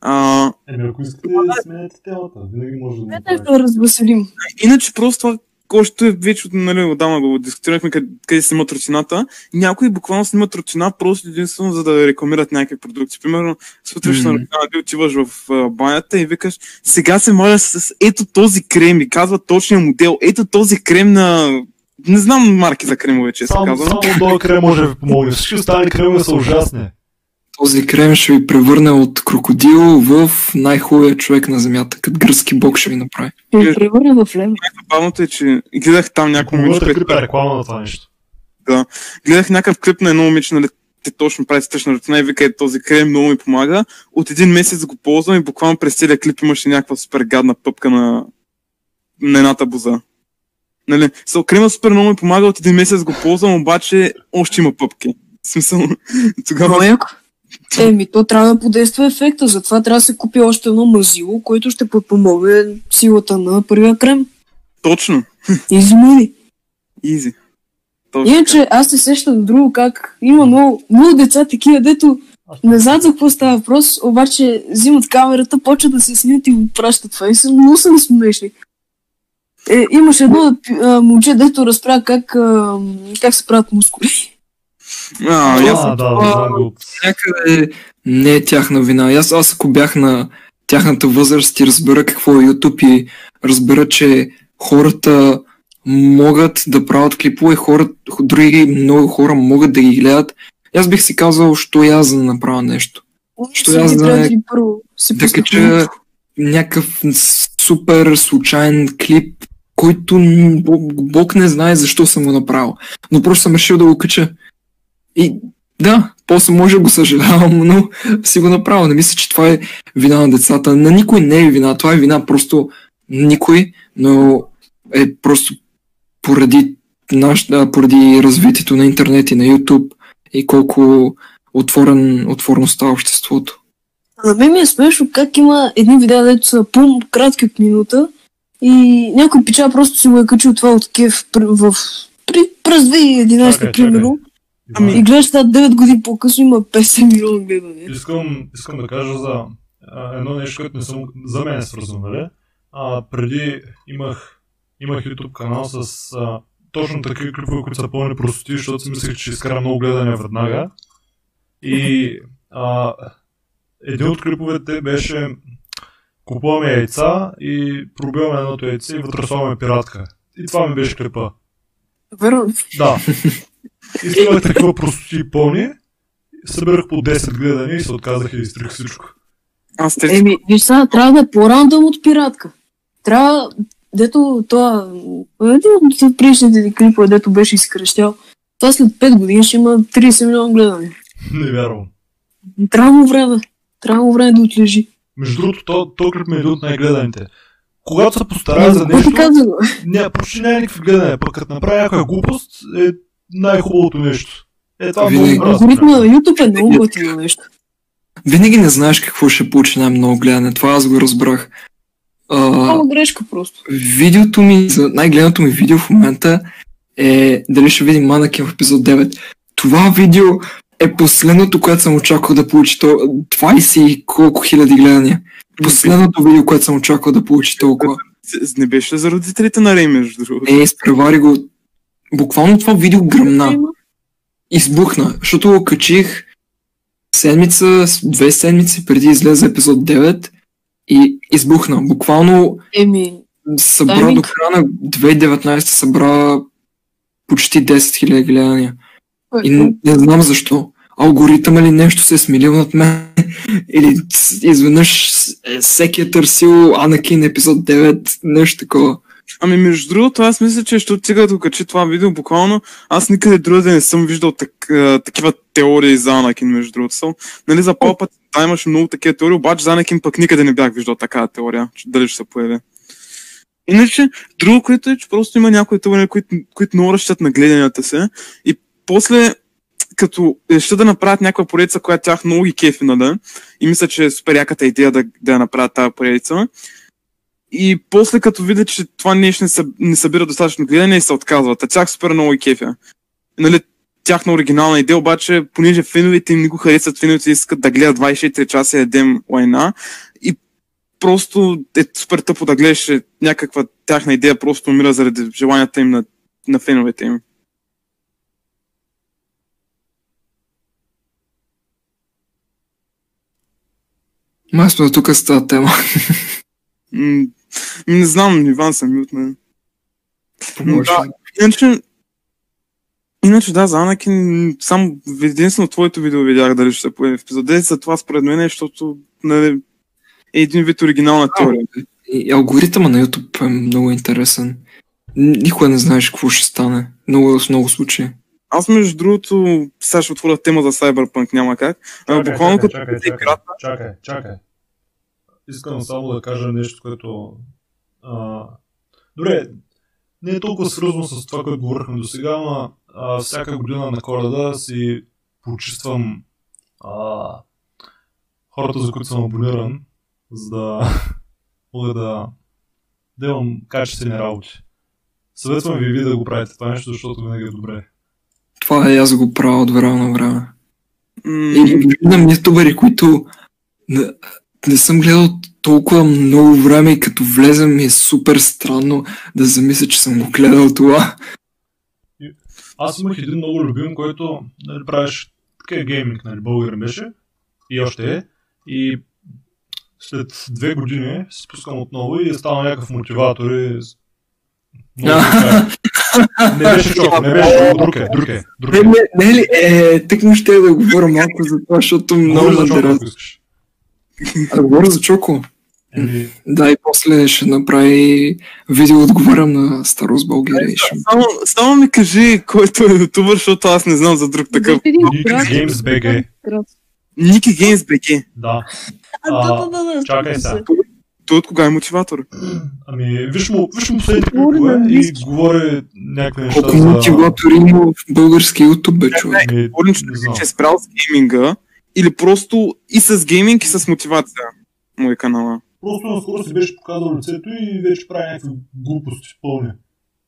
Speaker 3: А,
Speaker 1: Еми, ако искате да сменяте темата, винаги може да го
Speaker 4: Дайте
Speaker 1: направите.
Speaker 4: да развеселим.
Speaker 3: Иначе просто това, още вече нали, отдавна го дискутирахме къде, къде снимат рутината. Някои буквално снимат рутина просто единствено за да рекламират някакви продукти. Примерно, сутрешна
Speaker 2: Мгм.
Speaker 3: рутина, ти отиваш в а, банята и викаш, сега се моля с ето този крем и казва точния модел, ето този крем на... Не знам марки за кремове, че се
Speaker 1: Само,
Speaker 3: казвам.
Speaker 1: само този крем може да ви помогне. Всички останали кремове са ужасни.
Speaker 2: Този крем ще ви превърне от крокодил в най-хубавия човек на земята. Като гръцки бог ще ви направи.
Speaker 4: Ще ви превърне в лев.
Speaker 3: Забавното е, че гледах там някакво
Speaker 1: Може
Speaker 3: момиче,
Speaker 1: да
Speaker 3: което
Speaker 1: крипа реклама на това нещо.
Speaker 3: гледах някакъв клип на едно момиче, нали, те точно прави стъчна рутина и вика, е, този крем много ми помага. От един месец го ползвам и буквално през целия клип имаше някаква супер гадна пъпка на, на едната буза. Нали, so, крема супер много ми помага, от един месец го ползвам, обаче още има пъпки. В смисъл, тогава...
Speaker 4: Много яко. Еми, то трябва да подейства ефекта, затова трябва да се купи още едно мазило, което ще подпомогне силата на първия крем.
Speaker 3: Точно.
Speaker 4: Измени.
Speaker 3: Изи. Точно.
Speaker 4: Иначе аз се сещам друго как има много, много деца такива, дето не знаят за какво става въпрос, обаче взимат камерата, почват да се снимат и го пращат това и са много са смешни. Е, имаше едно а, момче, дето разправя как, а, как се правят мускули.
Speaker 3: А, и аз
Speaker 1: А, да, да.
Speaker 2: Някъде не е тяхна вина. Аз, аз ако бях на тяхната възраст и разбера какво е YouTube и разбера, че хората могат да правят клипове, хора, други много хора могат да ги гледат. Аз бих си казал, що аз да направя нещо. Що аз да не-
Speaker 4: да
Speaker 2: кача някакъв супер случайен клип, който Бог не знае защо съм го направил. Но просто съм решил да го кача. И да, после може да го съжалявам, но си го направил. Не мисля, че това е вина на децата. На никой не е вина. Това е вина просто никой, но е просто поради, наш, а, поради развитието на интернет и на YouTube и колко отворен, отворено става обществото.
Speaker 4: На мен ми е смешно как има едни видеа, дето са по-кратки от минута и някой пича просто си го е качил това от при- в, при, през 2011
Speaker 1: Чакай,
Speaker 4: примерно.
Speaker 1: Иван,
Speaker 4: И гледаш това 9 години по-късно има 50 милиона гледания.
Speaker 1: Искам, искам да кажа за а, едно нещо, което не съм, за мен е свързано, нали? А, преди имах, имах YouTube канал с а, точно такива клипове, които са пълни простоти, защото си мислех, че ще изкара много гледания веднага. И а, един от клиповете беше купуваме яйца и пробиваме едното яйце и вътре пиратка. И това ми беше клипа.
Speaker 4: Верно.
Speaker 1: Да. И снимах такива простоти пълни. събирах по 10 гледания и се отказах и изтрих всичко.
Speaker 3: Аз те
Speaker 4: Еми, виж сега, трябва да е по-рандъм от пиратка. Трябва, дето това, един от предишните ти клипове, дето беше изкрещял, това след 5 години ще има 30 милиона гледания.
Speaker 1: Не вярвам.
Speaker 4: Трябва му време. Трябва му време да отлежи.
Speaker 1: Между другото, то, то клип ми е един от най-гледаните. Когато се постарая за
Speaker 4: Какво
Speaker 1: нещо, не, почти няма никакви гледания, пък като направя някаква глупост, е най-хубавото нещо. Е, това е много
Speaker 2: Винаги.
Speaker 1: мразно.
Speaker 4: Алгоритма на YouTube е много готино нещо.
Speaker 2: Винаги не знаеш какво ще получи най-много гледане. Това аз го разбрах. А,
Speaker 4: Много грешка просто.
Speaker 2: видеото ми, за най-гледаното ми видео в момента е дали ще видим Манъкин в епизод 9. Това видео е последното, което съм очаквал да получи то 20 и колко хиляди гледания. Последното видео, което съм очаквал да получи толкова.
Speaker 3: Не беше за родителите на Рей, между другото.
Speaker 2: Е, изпревари го. Буквално това видео гръмна. Избухна, защото го качих седмица, две седмици преди излезе епизод 9 и избухна. Буквално
Speaker 4: Еми,
Speaker 2: събра
Speaker 4: Тайминг.
Speaker 2: до края на 2019 събра почти 10 000 гледания. И не, не знам защо. Алгоритъм или нещо се е смилил над мен. Или изведнъж е, всеки е търсил Анакин епизод 9, нещо такова.
Speaker 3: Ами между другото, аз мисля, че ще отига да качи това видео, буквално аз никъде другаде не съм виждал так, такива теории за Анакин, между другото. Съм, нали, за път да, имаше много такива теории, обаче за Анакин пък никъде не бях виждал такава теория, че дали ще се появи. Иначе, друго, което е, че просто има някои теории, които, които много разчитат на гледанията се и после като решат да направят някаква поредица, която тях много ги кефи, нали? И мисля, че е супер яката идея да, да направят тази поредица. И после като видят, че това нещо не, съ, не събира достатъчно гледане, се отказват. А тях супер много и кефя. Нали, тяхна оригинална идея, обаче, понеже феновете им не го харесват, феновете искат да гледат 24 часа едем лайна и просто е супер тъпо да гледаш някаква тяхна идея, просто умира заради желанията им на, на феновете им.
Speaker 2: Масно тук с тази тема.
Speaker 3: М, не знам, Иван съм мютна.
Speaker 2: Помощ.
Speaker 3: Да. Иначе, иначе да, за Анакин само единствено твоето видео видях дали ще се появи в епизод 10, за това според мен е, защото нали, е един вид оригинална теория.
Speaker 2: И алгоритъма на YouTube е много интересен. Никога не знаеш какво ще стане. Много, в много случаи.
Speaker 3: Аз между другото, сега ще отворя тема за Cyberpunk, няма как. А, буквално като
Speaker 1: чакай, чакай,
Speaker 3: играта,
Speaker 1: чакай, чакай. Искам само да кажа нещо, което... А... Добре, не е толкова свързано с това, което говорихме до сега, но а, всяка година на коледа си почиствам а, хората, за които съм абониран, за да мога да, да имам качествени работи. Съветвам ви и вие да го правите това нещо, защото винаги е добре.
Speaker 2: Това е аз го правя от време на време.
Speaker 3: м,
Speaker 2: И виждам ютубери, които не, съм гледал толкова много време и като влезем ми е супер странно да замисля, че съм го гледал това.
Speaker 1: Аз имах един много любим, който нали, правиш такъв гейминг, нали, българин беше и още е. И след две години се спускам отново и е станал някакъв мотиватор и... не беше Чоко, не беше Чоко, друг е, друг е, друг
Speaker 2: Не,
Speaker 1: е.
Speaker 2: не, не ли, е, тък му ще да говоря малко за това, защото много ме дразни. А да говоря за Чоко.
Speaker 1: Еми,
Speaker 2: Да, и после ще направи видео, отговарям на Старост България. и ще...
Speaker 3: само, само ми кажи, който е ютубър, защото аз не знам за друг такъв.
Speaker 1: Nick Games BG.
Speaker 3: Ники Games BG.
Speaker 1: Да.
Speaker 4: А, да, да, да, да.
Speaker 1: Чакай сега.
Speaker 3: Той от кога е мотиватор?
Speaker 1: Ами, виж му, виж му последните клипове и говори някакви неща
Speaker 2: Колко
Speaker 1: за...
Speaker 2: мотиватори има в български YouTube, бе, човек.
Speaker 1: Ами,
Speaker 3: Говорим, че,
Speaker 1: не знам.
Speaker 3: че е спрял с гейминга или просто и с гейминг и с мотивация. Мой канала.
Speaker 1: Просто наскоро си беше показал лицето и вече прави някакви глупости пълни.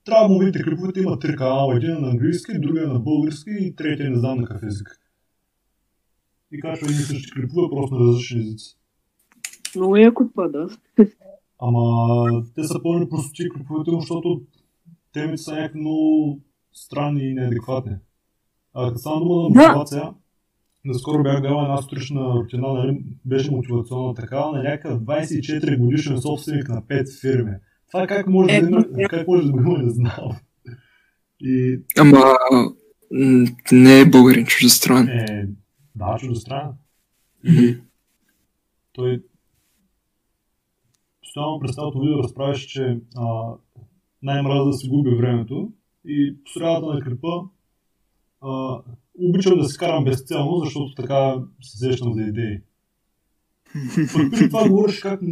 Speaker 1: Трябва да му видите клиповете, има три канала. Един е на английски, другия е на български и третия не знам на какъв език. И качва едни същи клипове, просто на различни езици.
Speaker 4: Много яко това, да.
Speaker 1: Ама те са пълни простоти клиповете му, защото темите са някакви много странни и неадекватни. А като стана дума за
Speaker 4: Да.
Speaker 1: Наскоро бях гледал една сутрична рутина, нали, беше мотивационна такава, на някакъв 24 годишен собственик на 5 фирми. Това как може
Speaker 4: Е,
Speaker 1: да има,
Speaker 4: е.
Speaker 1: как може да го има, не знам. И
Speaker 2: Ама не е българин, чуждестранен.
Speaker 1: е, Да, чуждестранен.
Speaker 2: Мгм.
Speaker 1: Той постоянно през цялото видео разправяш, че а, най-мраза да си губи времето и по средата на клипа а, обичам да си карам безцелно, защото така се сещам за идеи. Преди това говориш как м-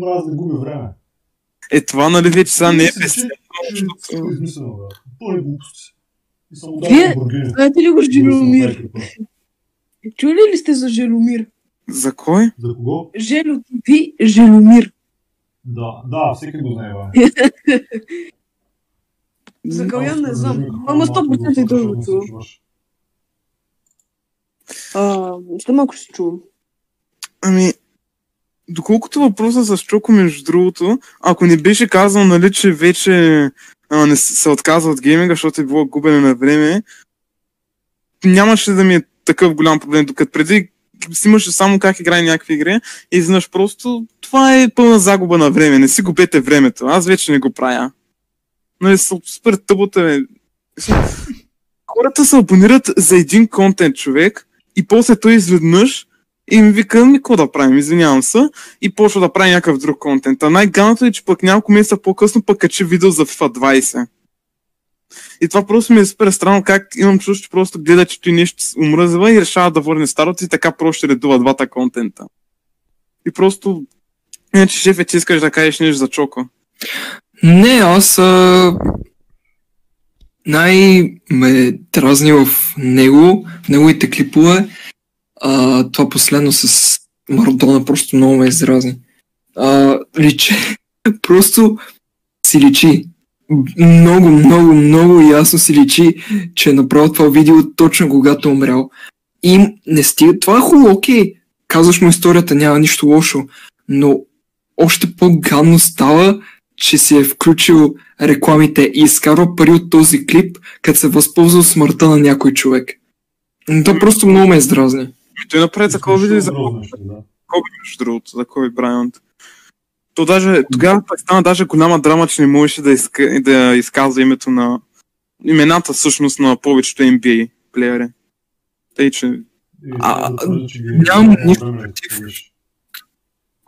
Speaker 1: мраза да губи време.
Speaker 3: Е, това нали вече сега не е
Speaker 1: Си,
Speaker 3: без...
Speaker 1: че- че всичко е. Пълни глупости.
Speaker 4: Вие-. Знаете ли го Желомир? Чули ли сте за Желомир?
Speaker 3: За кой?
Speaker 1: За кого?
Speaker 4: Жело ТВ Желомир.
Speaker 1: Да, да, всеки го знае.
Speaker 4: За Калян не знам. Ама
Speaker 1: малко
Speaker 4: 100% и
Speaker 1: го
Speaker 4: той
Speaker 1: слушаш,
Speaker 4: го
Speaker 1: не
Speaker 4: чува.
Speaker 1: се чуваш.
Speaker 4: А, ще малко ще чувам.
Speaker 3: Ами, доколкото въпроса с Чоко, между другото, ако не беше казал, нали, че вече а, не се отказва от гейминга, защото е било губене на време, нямаше да ми е такъв голям проблем, докато преди снимаше само как играе някакви игри и изведнъж просто това е пълна загуба на време, не си губете времето, аз вече не го правя. Нали, су- супер тъбота е. Хората се абонират за един контент човек и после той изведнъж и ми вика, ми какво да правим, извинявам се, и почва да прави някакъв друг контент. А най-ганото е, че пък няколко месеца по-късно пък качи видео за FIFA 20. И това просто ми е супер странно, как имам чувство, че просто гледа, че той нещо умръзва и решава да върне старото и така просто ще редува двата контента. И просто... Иначе, шефе, ти искаш да кажеш нещо за Чоко.
Speaker 2: Не, аз а... най ме дразни в него, в неговите клипове, а, това последно с Марадона просто много ме издразни. А, личи, просто си личи. Много, много, много ясно си личи, че е направил това видео точно когато е умрял. И не стига. Това е хубаво, окей. Казваш му историята, няма нищо лошо. Но още по-гадно става, че си е включил рекламите и изкарва пари от този клип, като се възползва от смъртта на някой човек. М, То просто много ме издразни.
Speaker 3: И той направи такова видео и за. Коби, между другото, за Коби Брайант. То даже, тогава пък стана даже голяма драма, че не можеше да, изка, да изказва името на имената всъщност на повечето NBA плеери. Тъй, че
Speaker 2: А,
Speaker 1: че ги-
Speaker 2: нямам
Speaker 1: е
Speaker 2: нищо против.
Speaker 1: използваш.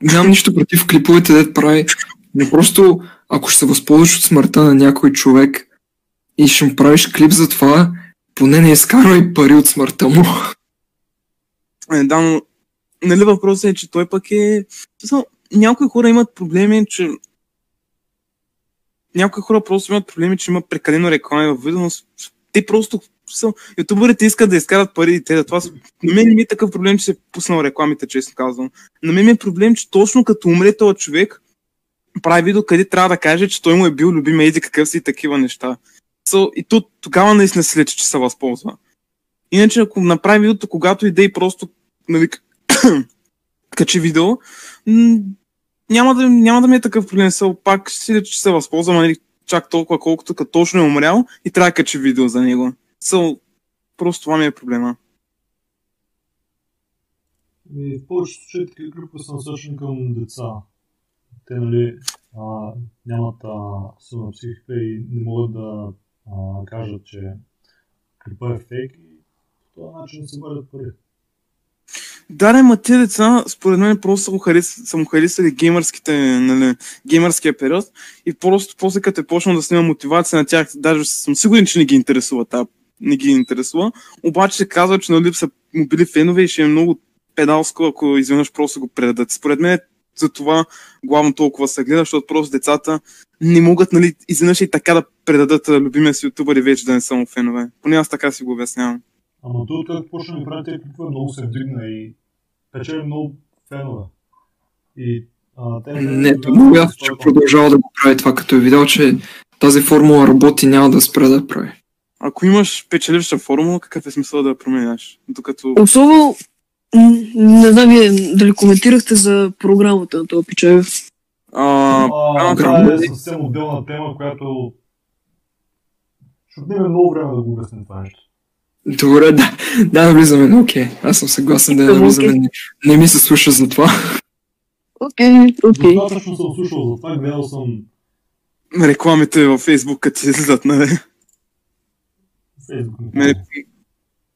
Speaker 2: Нямам нищо против клиповете, дет прави, но просто ако ще се възползваш от смъртта на някой човек и ще му правиш клип за това, поне не изкарвай пари от смъртта му.
Speaker 3: е, да, но нали въпросът е, че той пък е... Някои хора имат проблеми, че някои хора просто имат проблеми, че има прекалено реклами в видео, но те просто са... Ютубърите искат да изкарат пари и те да това. На мен не ми е такъв проблем, че се е пуснал рекламите, честно казвам. На мен ми е проблем, че точно като умре този човек, прави видео, къде трябва да каже, че той му е бил любим еди какъв си и такива неща. So, и то, тогава наистина се лечи, че се възползва. Иначе, ако направи видеото, когато иде и просто нали, качи видео, няма да, няма да ми е такъв проблем. Са, пак ще си лечи, че се възползвам, нали, чак толкова, колкото като точно е умрял и трябва да качи видео за него. So, просто това ми е проблема.
Speaker 1: В повечето случаи такива клипове са насочени към деца. Те, нали, а, нямат а, силна психика и не могат да а, кажат, че клипа е фейк и по този начин се върят пари.
Speaker 3: Да, не, ма тези деца, според мен, просто са му, харес, са му харесали геймърските, нали, геймърския период и просто после като е почнал да снима мотивация на тях, даже съм сигурен, че не ги интересува та, не ги интересува, обаче се казва, че нали, са му били фенове и ще е много педалско, ако изведнъж просто го предадат. Според мен за това главно толкова се гледа, защото просто децата не могат нали, изведнъж и така да предадат любимия си ютубър и вече да не са му фенове. Поне аз така си го обяснявам.
Speaker 1: Ама той откакто почна да прави тези клипове, много се вдигна и печели много фенове. И а, те
Speaker 2: Не, много ясно, че продължава да го прави това, като е видял, че тази формула работи, няма да спре да я прави.
Speaker 3: Ако имаш печеливша формула, какъв е смисъл да я променяш? Докато...
Speaker 4: Особено, не знам вие дали коментирахте за програмата на този пичаев.
Speaker 3: А,
Speaker 1: А,
Speaker 3: а,
Speaker 1: това е съвсем отделна тема, която ще отнеме много време да го обясним това нещо.
Speaker 2: Добре, да, да, влизаме, но окей. Аз съм съгласен да не
Speaker 4: Окей.
Speaker 2: влизаме. Не, не ми се слуша за това.
Speaker 4: Окей, окей.
Speaker 1: Достатъчно съм слушал за това, гледал съм
Speaker 3: рекламите във Фейсбук, като излизат, нали?
Speaker 1: Фейсбук.
Speaker 3: Мене,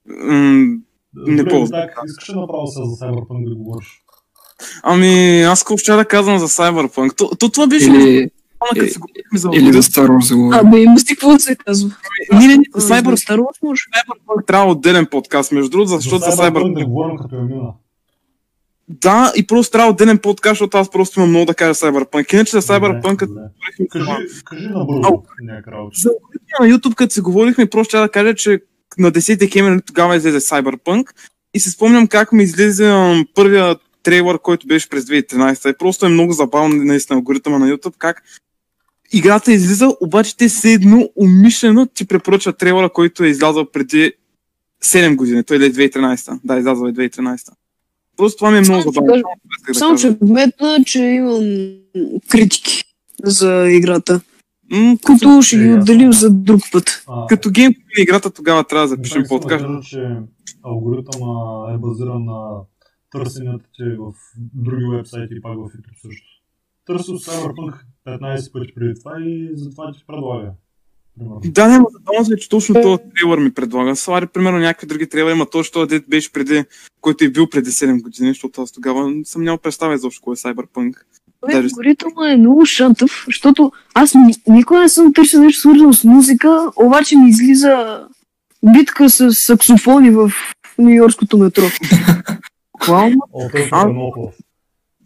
Speaker 3: м- не.
Speaker 1: Так, искаш ли направо сега за Cyberpunk да говориш?
Speaker 3: Ами, аз какво ще да казвам за Cyberpunk? То, то това беше
Speaker 2: Или,
Speaker 3: като си говорихме за
Speaker 2: или за Star Wars да говорим.
Speaker 4: Абе, има си какво да се казва.
Speaker 3: Не, не, не,
Speaker 4: За
Speaker 3: Cyber,
Speaker 4: Star Wars може.
Speaker 3: Cyberpunk трябва отделен подкаст, между другото, защото за
Speaker 1: Cyberpunk да говорим като е мина.
Speaker 3: Да, и просто трябва отделен подкаст, защото аз просто имам много да кажа Cyberpunk. Иначе за Cyberpunk, като
Speaker 1: Кажи, кажи набързо.
Speaker 3: За на YouTube, като се говорихме, просто ще да кажа, че на 10 декември тогава излезе Cyberpunk и се спомням как ми излезе ам, първия трейлър, който беше през 2013. И просто е много забавно наистина алгоритъма на YouTube, как играта излиза, обаче те все едно умишлено ти препоръчват трейлъра, който е излязъл преди 7 години. Той е 2013. Да, излязъл е 2013. Просто това ми е много забавно.
Speaker 4: Само, че вметна, че имам критики за играта,
Speaker 3: М,
Speaker 4: които ще ги
Speaker 1: Е,
Speaker 4: отделим за друг път.
Speaker 1: А,
Speaker 3: Като геймплей на играта тогава трябва да запишем подкаст.
Speaker 1: да че алгоритъма е базиран на търсенията ти в други вебсайти и пак в YouTube също. Търсил Cyberpunk 15 пъти преди това и затова ти предлага. Примерно.
Speaker 3: Да, не, но забавно се, че точно този трейлър ми предлага. Свари, примерно, някакви други трейлери, има точно този дет беше преди, който е бил преди 7 години, защото аз тогава съм нямал представа изобщо кой е Cyberpunk.
Speaker 4: Той
Speaker 3: Даже-
Speaker 4: алгоритъма е много шантъв, защото аз ни, никога не съм търсил нещо свързано с музика, обаче ми излиза битка с саксофони в Нью-Йоркското метро. Буквално.
Speaker 1: Е.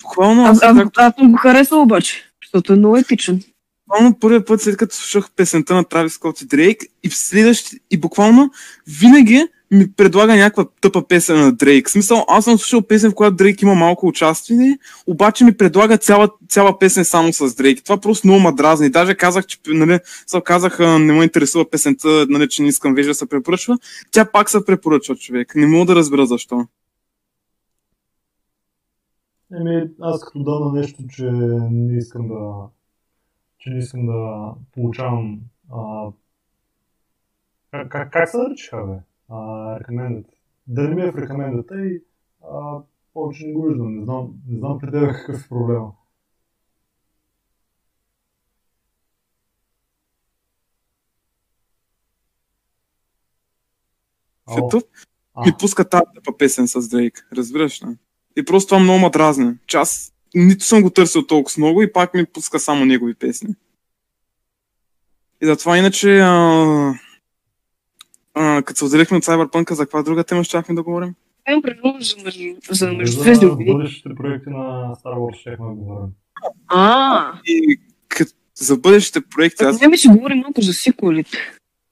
Speaker 3: Буквално аз,
Speaker 4: а,
Speaker 3: както,
Speaker 4: аз съм го харесвал обаче, защото е много епичен.
Speaker 3: буквално първият път, след като слушах песента на Travis Scott и Дрейк, и в следващи, и буквално винаги ми предлага някаква тъпа песен на Дрейк. В смисъл, аз съм слушал песен, в която Дрейк има малко участие, обаче ми предлага цяла, цяла песен само с Дрейк. Това просто много ма дразни. Даже казах, че нали, казах, не ме интересува песента, нали, че не искам вече да се препоръчва. Тя пак се препоръчва, човек. Не мога да разбера защо.
Speaker 1: Еми, аз като дам на нещо, че не искам да че не искам да получавам а, как, как, как се наричаха, бе? А, recommended. Да не ми е в recommended и а, повече не го виждам. Не знам, не знам при теб какъв е проблема.
Speaker 3: В? YouTube ми пуска тази песен с Дрейк. Разбираш ли? И просто това много ма дразни. Че аз нито съм го търсил толкова много и пак ми пуска само негови песни. И затова иначе, а, а, като се отделихме от Cyberpunk, за каква друга тема щяхме да говорим?
Speaker 4: Имам предвид за, между- за
Speaker 1: за бъдещите проекти на Star Wars ще да говорим.
Speaker 4: А,
Speaker 3: И като за бъдещите проекти, аз...
Speaker 4: не ми си говори малко за сиквелите.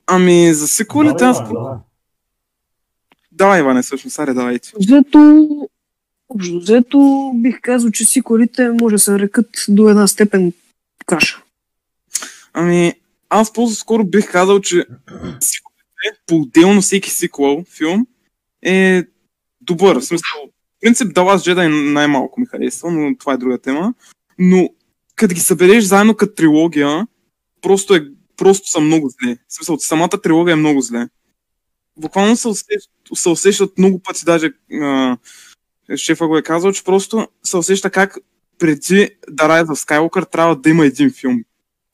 Speaker 3: Ами, за сиквелите аз...
Speaker 1: Давай, давай.
Speaker 3: Давай, Иване, всъщност, аре, давайте.
Speaker 4: Взето, общо взето бих казал, че сиквелите може да се нарекат до една степен каша.
Speaker 3: Ами, аз по-скоро бих казал, че по-отделно всеки сиквел филм е добър. В смисъл, в принцип, The Last Jedi най-малко ми харесва, но това е друга тема. Но, като ги събереш заедно като трилогия, просто, е, просто са много зле. В смисъл, самата трилогия е много зле. Буквално се усещат, се усещат много пъти, даже а, шефа го е казал, че просто се усеща как преди The Rise of Skywalker трябва да има един филм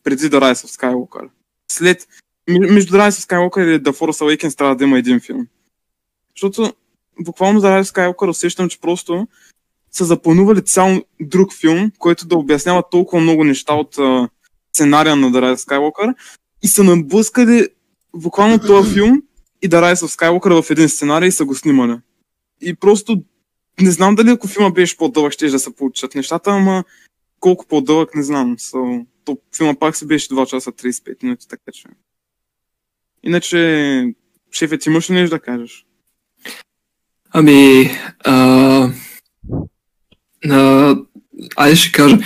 Speaker 3: преди The Rise of Skywalker. След, между Rise of Skywalker и The Force Awakens трябва да има един филм. Защото буквално The Rise of Skywalker усещам, че просто са запланували цял друг филм, който да обяснява толкова много неща от а, сценария на The Rise of Skywalker и са наблъскали буквално този филм и The Rise of Skywalker в един сценарий и са го снимали. И просто не знам дали ако филма беше по-дълъг, ще да се получат нещата, ама колко по-дълъг, не знам. So, то филма пак се беше 2 часа 35 минути, така че. Иначе, шефе, ти имаш ли нещо да кажеш?
Speaker 2: Ами, а, а, айде ще кажа.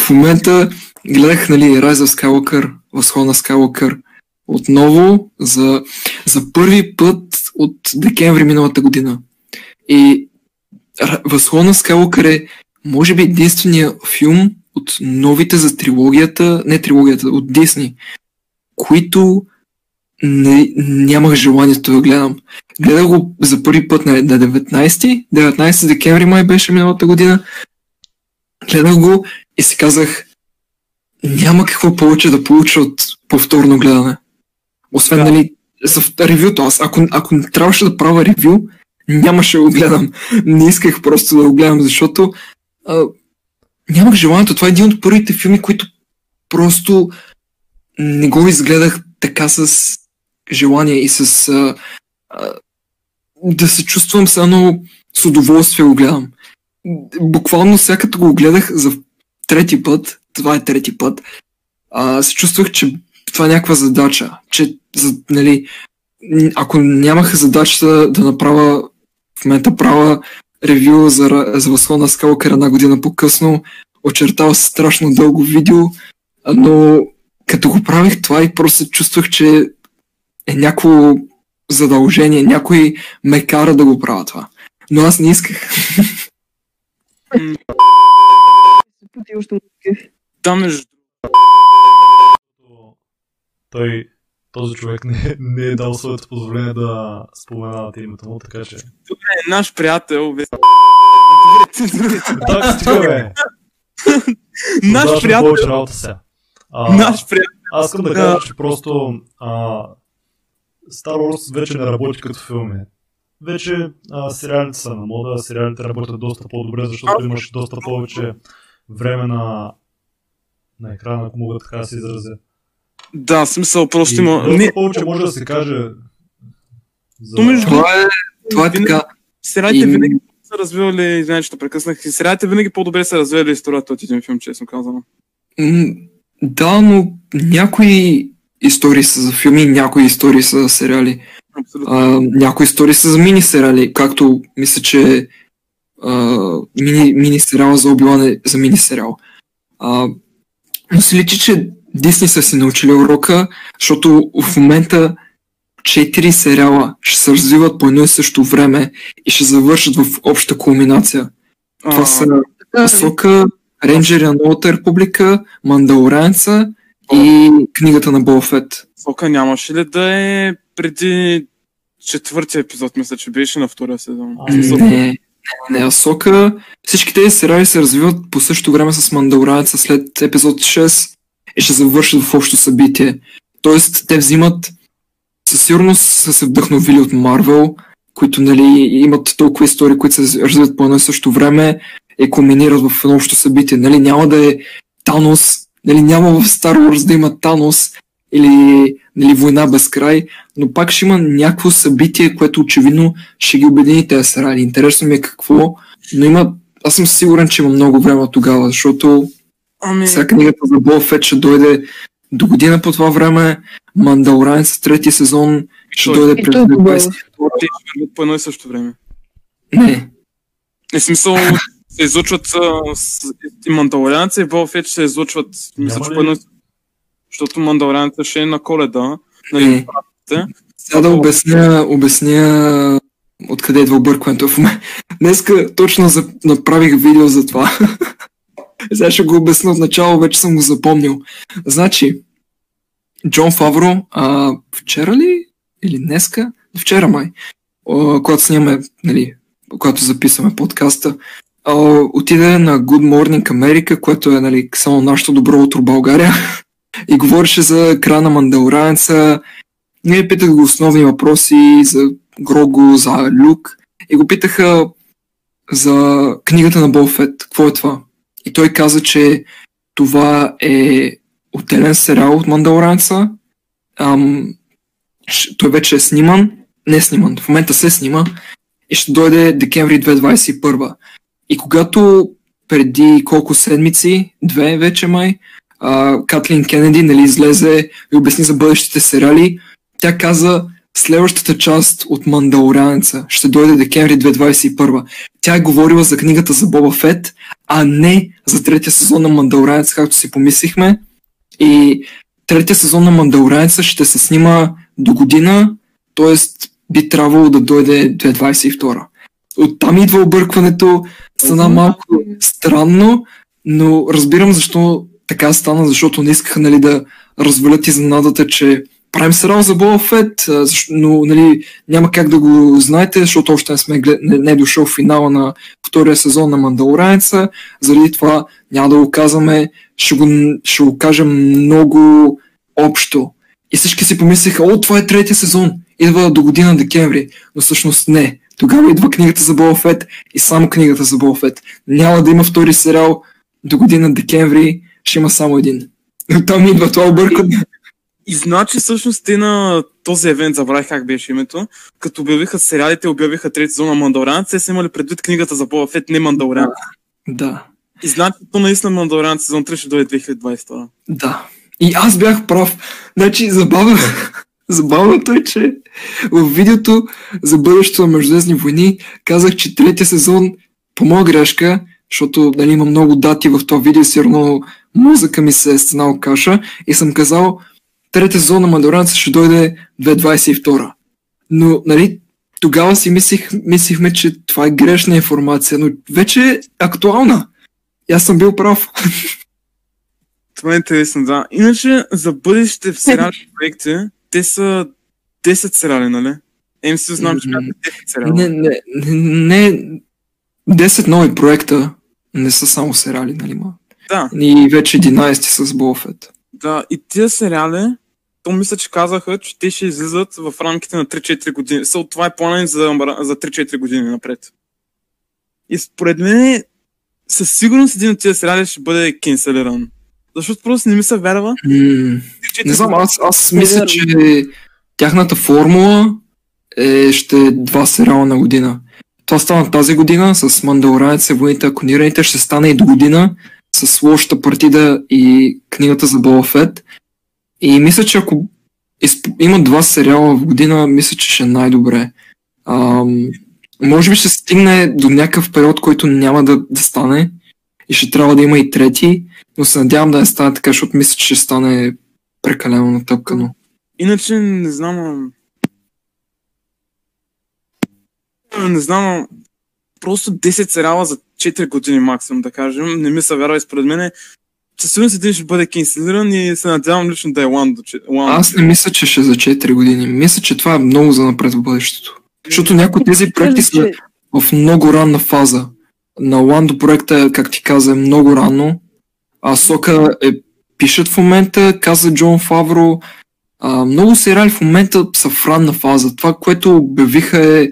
Speaker 2: В момента гледах, нали, Rise of Skywalker, Възход на Skywalker, отново за, за първи път от декември миналата година. И Възход на Skywalker е, може би, единствения филм от новите за трилогията, не трилогията, от Дисни, които не, нямах желанието да гледам. Гледах го за първи път на, на 19, 19 декември май беше миналата година. Гледах го и си казах, няма какво повече да получа от повторно гледане. Освен,
Speaker 3: Да.
Speaker 2: нали, за ревюто. Аз, ако, ако не трябваше да правя ревю, нямаше да го гледам. Не исках просто да го гледам, защото а, нямах желанието. Това е един от първите филми, които просто не го изгледах така с желание и с а, а, да се чувствам едно с удоволствие го гледам. Буквално сега като го гледах за трети път, това е трети път, а, се чувствах, че това е някаква задача, че за, нали, ако нямах задачата да направя в момента правя ревю за, за Възходна скалка една година по-късно, очертава се страшно дълго видео, но като го правих това и просто се чувствах, че е някакво задължение, някой ме кара да го правя това. Но аз не исках.
Speaker 3: Да, между
Speaker 1: Той, този човек не, не е дал своето позволение да споменавате името му, така че...
Speaker 3: е наш приятел. бе.
Speaker 1: Так, стига, бе!
Speaker 3: Наш приятел.
Speaker 1: повече работа сега. А,
Speaker 3: Наш приятел.
Speaker 1: Аз искам да кажа, че просто а, Star Wars вече не работи като филми. Вече а, сериалите са на мода, сериалите работят доста по-добре, защото имаш доста повече време на, на екрана, ако мога така да се изразя.
Speaker 3: Да, смисъл, просто
Speaker 1: И
Speaker 3: има...
Speaker 1: доста
Speaker 3: Не,
Speaker 1: повече може да се каже за...
Speaker 2: Това е, това е
Speaker 3: Винаги-
Speaker 2: така.
Speaker 3: сериалите
Speaker 2: И-
Speaker 3: винаги са развивали, извинявай, че прекъснах, сериалите винаги по-добре са развивали историята от един филм, честно казано.
Speaker 2: Да, но някои истории са за филми, някои истории са за сериали. А, някои истории са за мини сериали, както мисля, че а, мини, мини сериала за Обилан е за мини сериал. А, но се личи, че Дисни са си научили урока, защото в момента четири сериала ще се развиват по едно и също време и ще завършат в обща кулминация. Това
Speaker 3: А,
Speaker 2: са Сока, Рейнджери на Новата република, Мандалоранца и книгата на Бофет.
Speaker 3: Сока нямаше ли да е преди четвъртия епизод, мисля, че беше на втория сезон.
Speaker 1: А,
Speaker 2: Не, не, не, Асока. Всички тези сериали се развиват по същото време с Мандалоранеца след епизод 6 и ще завършат в общо събитие. Тоест, те взимат със сигурност са се вдъхновили от Марвел, които нали, имат толкова истории, които се развиват по едно и също време и кулминират в едно общо събитие. Нали, няма да е Танос, нали, няма в Star Wars да има Танос или нали, война без край, но пак ще има някакво събитие, което очевидно ще ги обедини тези сериали. Интересно ми е какво, но има, аз съм сигурен, че има много време тогава, защото
Speaker 3: Ами,
Speaker 2: сега книгата за Боба Фет ще дойде до година по това време, Мандалоранец третия сезон ще
Speaker 3: Той-
Speaker 2: дойде
Speaker 4: И
Speaker 2: през
Speaker 4: той е добър.
Speaker 2: 2022.
Speaker 3: те ще вървят по едно и също време.
Speaker 2: Не,
Speaker 3: Е смисъл се излучват и Мандалорианца и Боба Фет ще се излучват, мисля, че
Speaker 1: ли-.
Speaker 3: Защото Мандалорианца ще е на коледа. Нали,
Speaker 2: не. Сега да обясня, обясня откъде идва объркването в мен. Днеска точно за, направих видео за това. Сега ще го обясня от начало, вече съм го запомнил. Значи, Джон Фавро, а, вчера ли? Или днеска? Вчера май. А, когато снимаме, нали, когато записваме подкаста, а, отиде на Good Morning America, което е нали, само нашето добро утро България. И говореше за края на Мандалоранеца, ние питах го основни въпроси за Грого, за Люк и го питаха за книгата на Болфет. Какво е това? И той каза, че това е отделен сериал от Мандалоранеца. Ам, той вече е сниман. Не е сниман, в момента се снима и ще дойде декември 2021. И когато преди колко седмици, две вече май, а, Катлин Кенеди нали, излезе и обясни за бъдещите сериали, тя каза следващата част от Мандалоранеца ще дойде декември 2021. Тя е говорила за книгата за Боба Фет, а не за третия сезон на Мандалоранеца, както си помислихме. И третия сезон на Мандалоранеца ще се снима до година, т.е. би трябвало да дойде 2022. Оттам идва объркването, стана малко странно, но разбирам защо така стана, защото не искаха нали, да развалят изненадата, че правим сериал за а, защо- но нали, няма как да го знаете, защото още не, сме глед... не, не е дошъл финала на втория сезон на Мандалоранеца, заради това няма да го казваме, ще го, ще го кажем много общо. И всички си помислиха, о, това е третия сезон, идва до година декември, но всъщност не. Тогава идва книгата за Боба и само книгата за Боба. Няма да има втори сериал до година декември, ще има само един. Там идва това объркване.
Speaker 3: И значи всъщност те на този евент, забравих как беше името, като обявиха сериалите, обявиха трети сезон на Мандалорианец, те са имали предвид книгата за Боба Фет, не Мандалорианец.
Speaker 2: Да,
Speaker 3: И значи то наистина Мандалорианец сезон 3 ще дойде 2022.
Speaker 2: да. И аз бях прав. Значи, забавно, забавното е, че в видеото за бъдещето на Междузвездни войни казах, че третия сезон, по моя грешка, защото нали, има много дати в това видео, сигурно мозъка ми се е станал каша и съм казал, третия сезон на Мандалорианец ще дойде 2022. Но, нали, тогава си мислих, мислихме, че това е грешна информация, но вече е актуална. И аз съм бил прав.
Speaker 3: Това е интересно, да. Иначе за бъдеще в сериални проекти, те са 10 сериали, нали? MCU знам, че бяха 10 сериала.
Speaker 2: Не, не, не, не, 10 нови проекта не са само сериали, нали ма?
Speaker 3: Да,
Speaker 2: И вече 11 с Болфет.
Speaker 3: да. И тия сериали, то мисля, че казаха, че те ще излизат в рамките на 3-4 години. Са, това е плана за, за 3-4 години напред. И според мен със сигурност един от тия сериали ще бъде кенселиран. Защото просто не ми се вярва. 3-4
Speaker 2: Не знам, аз, аз мисля, че тяхната формула е, ще е два сериала на година. Това стана тази година с Мандалоранец и войните аконираните, ще стане и до година с лошата партида и книгата за Боба Фет. И мисля, че ако изп... има два сериала в година, мисля, че ще е най-добре. Ам, може би ще стигне до някакъв период, който няма да, да стане и ще трябва да има и трети, но се надявам да не стане така, защото мисля, че ще стане прекалено натъпкано.
Speaker 3: Иначе не знам. Не знам. Просто 10 сериала за 4 години максимум, да кажем. Не ми се вярва и според мен. Със сигурност един ще бъде кенселиран и се надявам лично да е One до че- One.
Speaker 2: Аз не мисля, че ще е за 4 години. Мисля, че това е много за напред в бъдещето. Защото някои от тези проекти са в много ранна фаза. На Ландо проекта, как ти каза, е много рано. А Сока е пишат в момента, каза Джон Фавро. А, много сериали в момента са в ранна фаза. Това, което обявиха е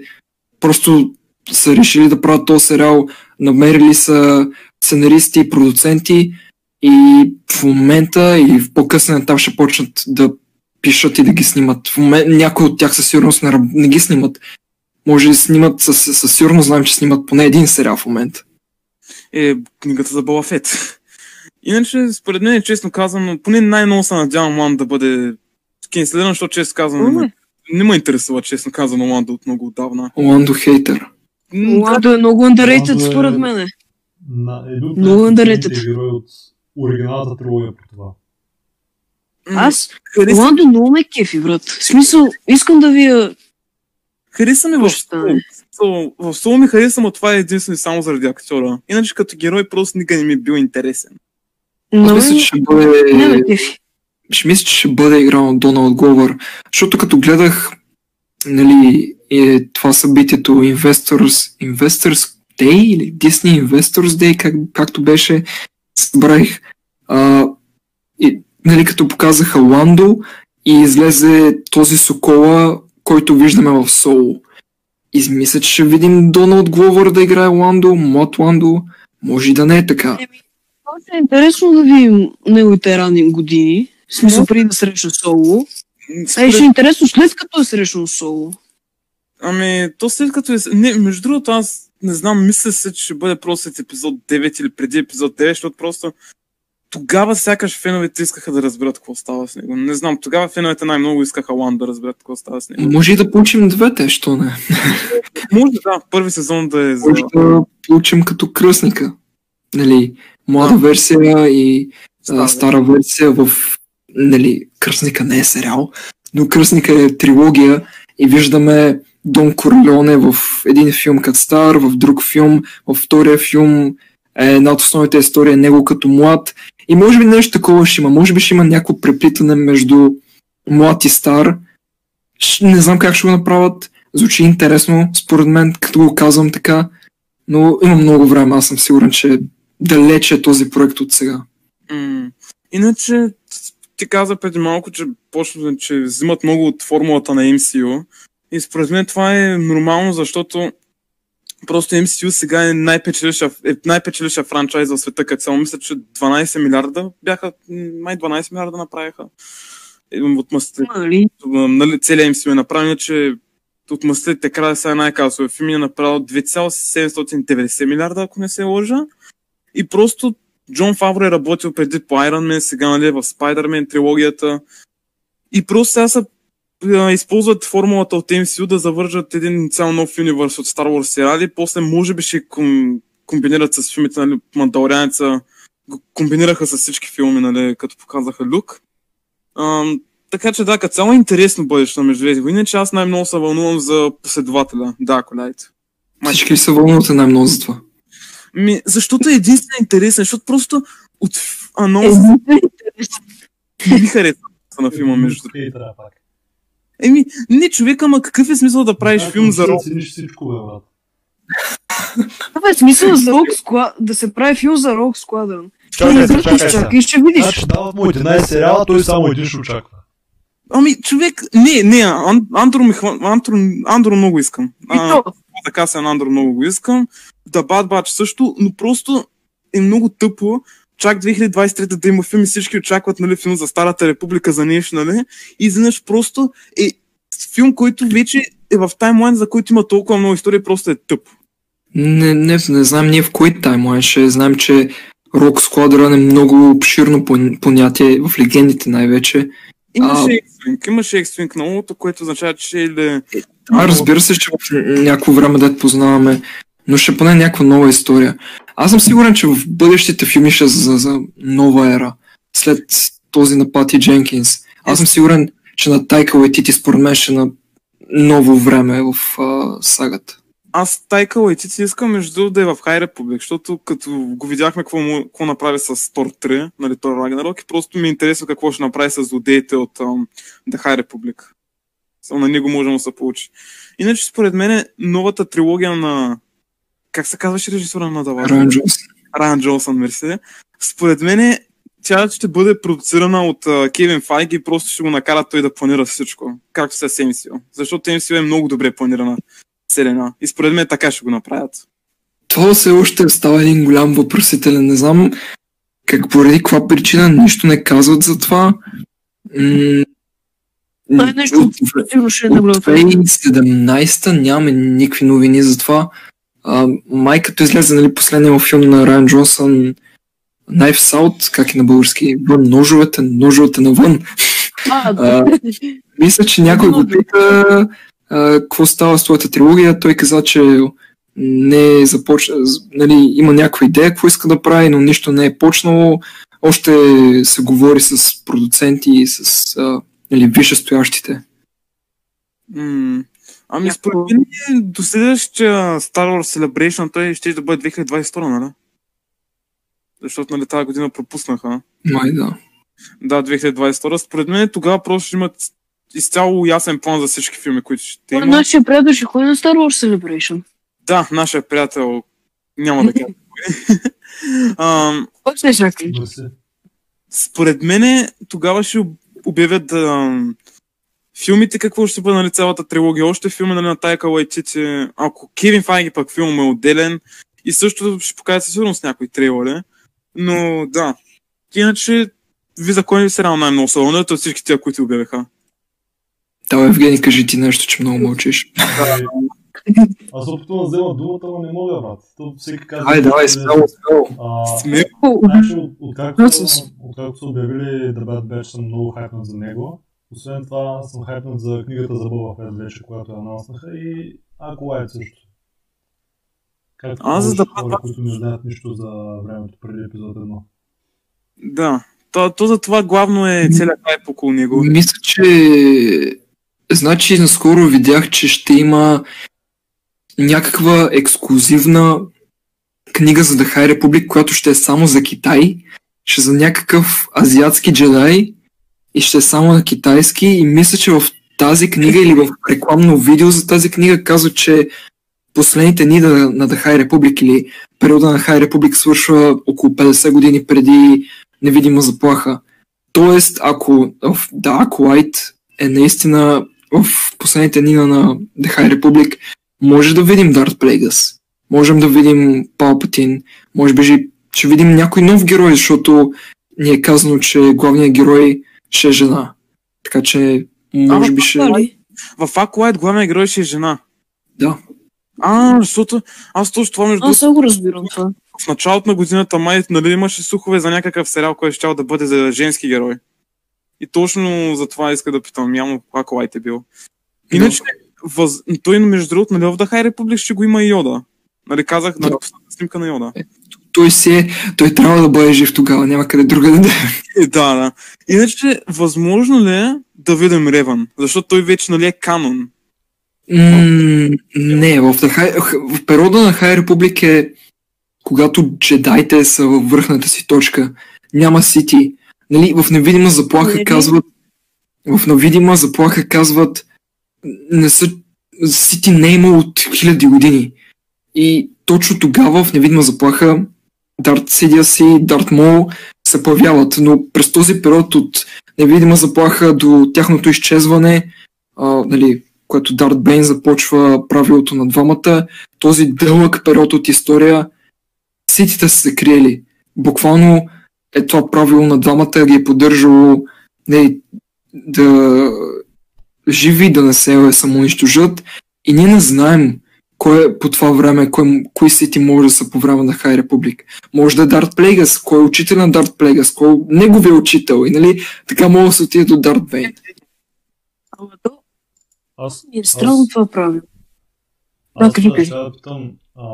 Speaker 2: просто са решили да правят този сериал, намерили са сценаристи и продуценти и в момента и в по-късен етап ще почнат да пишат и да ги снимат. В момент, някои от тях със сигурност не, не ги снимат. Може да снимат, със, със сигурност знаем, че снимат поне един сериал в момента.
Speaker 3: Е книгата за Боба Фет. Иначе, според мен, честно казано, поне най-много се надявам One да бъде кенселиран, защото честно казано не, ме- не ме интересува, честно казано, One от много отдавна.
Speaker 2: Ландо хейтер.
Speaker 3: М,
Speaker 4: Ладо е много underrated
Speaker 1: е-
Speaker 4: според мен. Много underrated.
Speaker 1: герои от оригиналната трилогия по това.
Speaker 4: Аз Ландо много ме кефи, брат. В смисъл, искам да вия
Speaker 3: хареса ми
Speaker 4: какво
Speaker 3: в. Соло. В Соло ми хареса, но това е единствено и само заради актьора. Иначе като герой просто никога не ми е бил интересен.
Speaker 2: Аз
Speaker 4: На
Speaker 2: мисля, че ще бъде... ще мисля, че ще бъде играл от Доналд Гловър. Защото като гледах нали, е, това събитието Investors, Investors Day или Disney Investors Day, как, както беше, събрах а, и, нали, като показаха Ландо и излезе този Сокола, който виждаме в Соло. И мисля, че ще видим Доналд Гловър да играе Ландо, млад Ландо. Може и да не е така.
Speaker 4: Просто е интересно да видим неговите ранни години. В смисъл, преди да срещна Соло. А
Speaker 3: според-
Speaker 4: и ще е интересно след като е срещнал Соло.
Speaker 3: Ами, то след като е... Не, между другото, аз не знам, мисля се, че ще бъде просто след епизод 9 или преди епизод 9, защото просто тогава сякаш феновете искаха да разберат какво става с него. Не знам, тогава феновете най-много искаха Лан да разберат какво става с него.
Speaker 2: Може и да получим двете, що не?
Speaker 3: Може да, първи сезон да е за...
Speaker 2: може да получим като кръстника. Нали, млада
Speaker 3: Да.
Speaker 2: версия и
Speaker 3: Стара.
Speaker 2: а, стара версия в... Нали, кръстника не е сериал, но кръстника е трилогия и виждаме Дон Корлеоне в един филм като стар, в друг филм, във втория филм е една от основните истории е него като млад. И може би нещо такова ще има. Може би ще има някакво преплитане между млад и стар. Не знам как ще го направят. Звучи интересно, според мен, като го казвам така. Но има много време. Аз съм сигурен, че далече е този проект от сега.
Speaker 3: Иначе, ти каза преди малко, че почна, че взимат много от формулата на MCU. И според мен това е нормално, защото просто MCU сега е най-печеливша, е най-печеливша франчайз в света, като само мисля, че 12 милиарда бяха, май 12 милиарда направиха. От мъстите,
Speaker 4: Нали?
Speaker 3: целият MCU е направен, че от мъстите края сега е най-касовия филм е направил 2,790 милиарда, ако не се лъжа. И просто Джон Фавро е работил преди по Iron Man, сега нали, в Spider-Man трилогията. И просто сега са използват формулата от MCU да завържат един цял нов универс от Star Wars сериали, после може би ще ком, комбинират с филмите, нали, Мандалорианеца, го комбинираха с всички филми, нали, като показаха Люк. Ам, така че да, като цяло е интересно бъдеще на Междузвездни войни, че аз най-много се вълнувам за последователя, да, Колайт.
Speaker 2: Всички се вълнуват най-много за това.
Speaker 3: Ми, защото е единствено интересен, защото просто от анонс не ми харесва на филма между другото. Еми, не човек, ама какъв е смисъл да правиш
Speaker 1: Ако
Speaker 3: филм за рок?
Speaker 1: Цениш всичко, бе, брат.
Speaker 4: Това е смисъл за Squad, да се прави филм за Rock Squadron.
Speaker 5: Чакай
Speaker 4: Ти
Speaker 5: чакай
Speaker 4: изчакай и ще видиш.
Speaker 5: Значи дават му 11 сериала, той само един ще очаква.
Speaker 3: Ами, човек, не, не, Ан- Андро, ми хва... Андро, Андро много искам.
Speaker 4: И
Speaker 3: А,
Speaker 4: то,
Speaker 3: така се Андро много го искам. Да Batch също, но просто е много тъпо. Чак 2023 да има филм и всички очакват нали, филм за Старата република за нещо, нали? И изведнъж просто е филм, който вече е в таймлайн, за който има толкова много история, просто е тъп.
Speaker 2: Не, не, не знам ние в кой таймлайн ще знаем, че Rock Squadron е много обширно пон- понятие в легендите най-вече.
Speaker 3: Имаше. X-Wing, имаше X-Wing на което означава, че или...
Speaker 2: А, разбира се, че в някакво време да познаваме, но ще поне някаква нова история. Аз съм сигурен, че в бъдещите филми ще за, за нова ера, след този на Пати Дженкинс. Аз съм сигурен, че на Тайка Уайтити според мен ще на ново време в а, сагата.
Speaker 3: Аз Тайка Лайтици искам между другото да е в High Republic, защото като го видяхме какво, му, какво направи с Тор 3, нали, Тор Ragnarok, и просто ми е какво ще направи с злодеите от um, The High Republic. Само на него може да се получи. Иначе, според мен, новата трилогия на... Как се казваше режисора на Давар?
Speaker 2: Райан Джонс.
Speaker 3: Райан Джонсън, мерси. Според мен, тя ще бъде продуцирана от uh, Кевин Файги и просто ще го накарат той да планира всичко. Както се с MCU. Защото MCU е много добре планирана вселена. И според мен така ще го направят.
Speaker 2: Това все още става един голям въпросителен. Не знам как поради каква причина нищо не казват за това. М-
Speaker 4: Това е нещо,
Speaker 2: от,
Speaker 4: е
Speaker 2: от
Speaker 4: наблюдател.
Speaker 2: 2017 нямаме никакви новини за това. А, май като излезе нали, последния му филм на Райан Джонсън Knife Out, как е на български, вън ножовете, ножовете навън.
Speaker 4: А,
Speaker 2: А, Мисля, че някой го пита какво става с твоята трилогия. Той каза, че не е започна, нали, има някаква идея какво иска да прави, но нищо не е почнало. Още се говори с продуценти и с а, нали, висшестоящите.
Speaker 3: М- Ами
Speaker 4: Някакво-
Speaker 3: според мен е до следващия Star Wars Celebration той ще да бъде 2022, нали? Защото нали тази година пропуснаха.
Speaker 2: Май да.
Speaker 3: Да, 2022. Според мен тогава просто ще имат изцяло ясен план за всички филми, които ще има.
Speaker 4: Нашия приятел ще ходи на Star Wars Celebration.
Speaker 3: Да, нашия приятел няма да кажа. кой. Ам. Според мене тогава ще об- обявят да, филмите какво ще бъде нали, цялата трилогия. Още филми нали, на Тайка Лайтити. Ако Кевин Файги пък филм е отделен и също ще покажат със сигурност някои трейлери. Но да. Иначе ви за кой сериал най-много са вълнуват от всички тия, които обявиха.
Speaker 2: Да, Евгений, кажи ти нещо, че много мълчиш.
Speaker 1: Аз се опитвам да взема думата, но не мога, брат. То всеки казва...
Speaker 2: Ай, давай, смело, смело.
Speaker 1: А,
Speaker 3: Сме...
Speaker 1: Значи, от, откакто,
Speaker 4: Да, с-
Speaker 1: откакто са обявили The Bad Batch, съм много хайпнат за него. Освен това, съм хайпнат за книгата за Боба Фет вече, която я анонснаха и Аколайт също. Както
Speaker 3: Аз за Bad
Speaker 1: хора, които не знаят нищо за времето преди епизод 1.
Speaker 3: Да. То, то за това главно е целият хайп около него.
Speaker 2: Мисля, че... Значи, наскоро видях, че ще има някаква ексклюзивна книга за The High Republic, която ще е само за Китай, ще е за някакъв азиатски джедай и ще е само на китайски и мисля, че в тази книга или в рекламно видео за тази книга казва, че последните дни на, на The High Republic или периода на High Republic свършва около 50 години преди невидима заплаха. Тоест, ако в The Acolyte е наистина в последните дни на The High Republic може да видим Дарт Плейгас, можем да видим Палпатин, може би ще видим някой нов герой, защото ни е казано, че главният герой ще е жена. Така че, може би ще...
Speaker 3: В Aqualite главният герой ще е жена.
Speaker 2: Да.
Speaker 3: А, защото аз точно това между
Speaker 4: Аз го разбирам това.
Speaker 3: в началото на годината май нали, имаше слухове за някакъв сериал, който ще да бъде за женски герой. И точно за това иска да питам, явно Aqualite е бил. Иначе, въз... той между другото, нали, в The High Republic ще го има и Йода. Нали, казах, нали,
Speaker 2: Да.
Speaker 3: последната снимка на Йода.
Speaker 2: Той си е, той трябва да бъде жив тогава, няма къде друга да
Speaker 3: Е, да, да. Иначе, възможно ли е да видим Реван? Защото той вече, нали, е канон.
Speaker 2: М, не, в, the в периода на High Republic е когато джедайте са във върхната си точка. Няма сити. Нали, в невидима заплаха
Speaker 4: Нали?
Speaker 2: казват в невидима заплаха казват не са сити не е имало от хиляди години. И точно тогава в невидима заплаха Дарт Сидиас и Дарт Мол се появяват, но през този период от невидима заплаха до тяхното изчезване, а, нали, което Дарт Бейн започва правилото на двамата, този дълъг период от история, ситите са се криели. Буквално е това правило на двамата ги е поддържало не, да живи, да не се самоунищожат и ние не знаем кой е по това време, кой, кои сити може да са по време на Хай Републик. Може да е Дарт Плейгас, кой е учител на Дарт Плейгас, кой е неговия учител и нали, така може да се отиде до Дарт Бейн.
Speaker 4: Ама то
Speaker 1: Аз,
Speaker 4: ми е странно това правило. Да,
Speaker 1: аз
Speaker 4: кажи,
Speaker 1: сега
Speaker 4: кажи.
Speaker 1: ще да питам, а,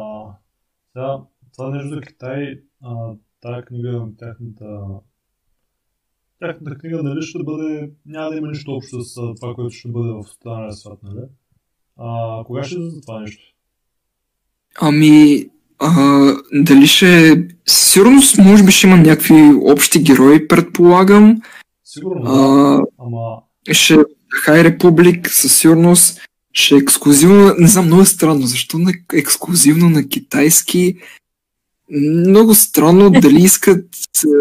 Speaker 1: сега, това нещо за Китай, а, тая книга, тяхната тяхната книга, нали, ще бъде, няма да има нищо общо с а, това, което ще бъде в останалия свят, нали? А, кога ще излезе това нещо?
Speaker 2: Ами, а, дали ще... Сигурно, може би ще има някакви общи герои, предполагам.
Speaker 1: Сигурно,
Speaker 2: А,
Speaker 1: ама
Speaker 2: ще Хай Републик със сигурност ще е ексклюзивно, не знам, много е странно, защо на, ексклюзивно на китайски много странно дали искат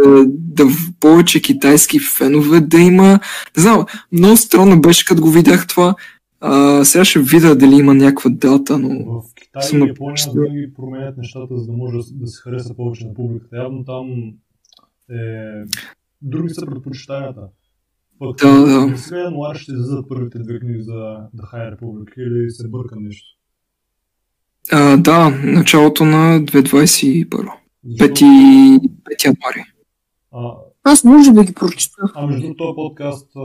Speaker 2: а, да повече китайски фенове да има. Не знам, много странно беше като го видях това. А, сега ще видя дали има някаква дата, но
Speaker 1: в Китай и
Speaker 2: на-
Speaker 1: Япония
Speaker 2: ще-
Speaker 1: винаги променят нещата, за да може да, да се хареса повече на публиката. Явно там е... други са предпочитанията. Пък
Speaker 2: Да, да.
Speaker 1: сега януари ще излизат първите две книги за The High Republic или се бъркам нещо.
Speaker 2: а, да, началото на 2021.
Speaker 1: Защото,
Speaker 2: 5, 5 януари.
Speaker 1: а,
Speaker 4: Аз може би ги прочета.
Speaker 1: а между другото, този подкаст а,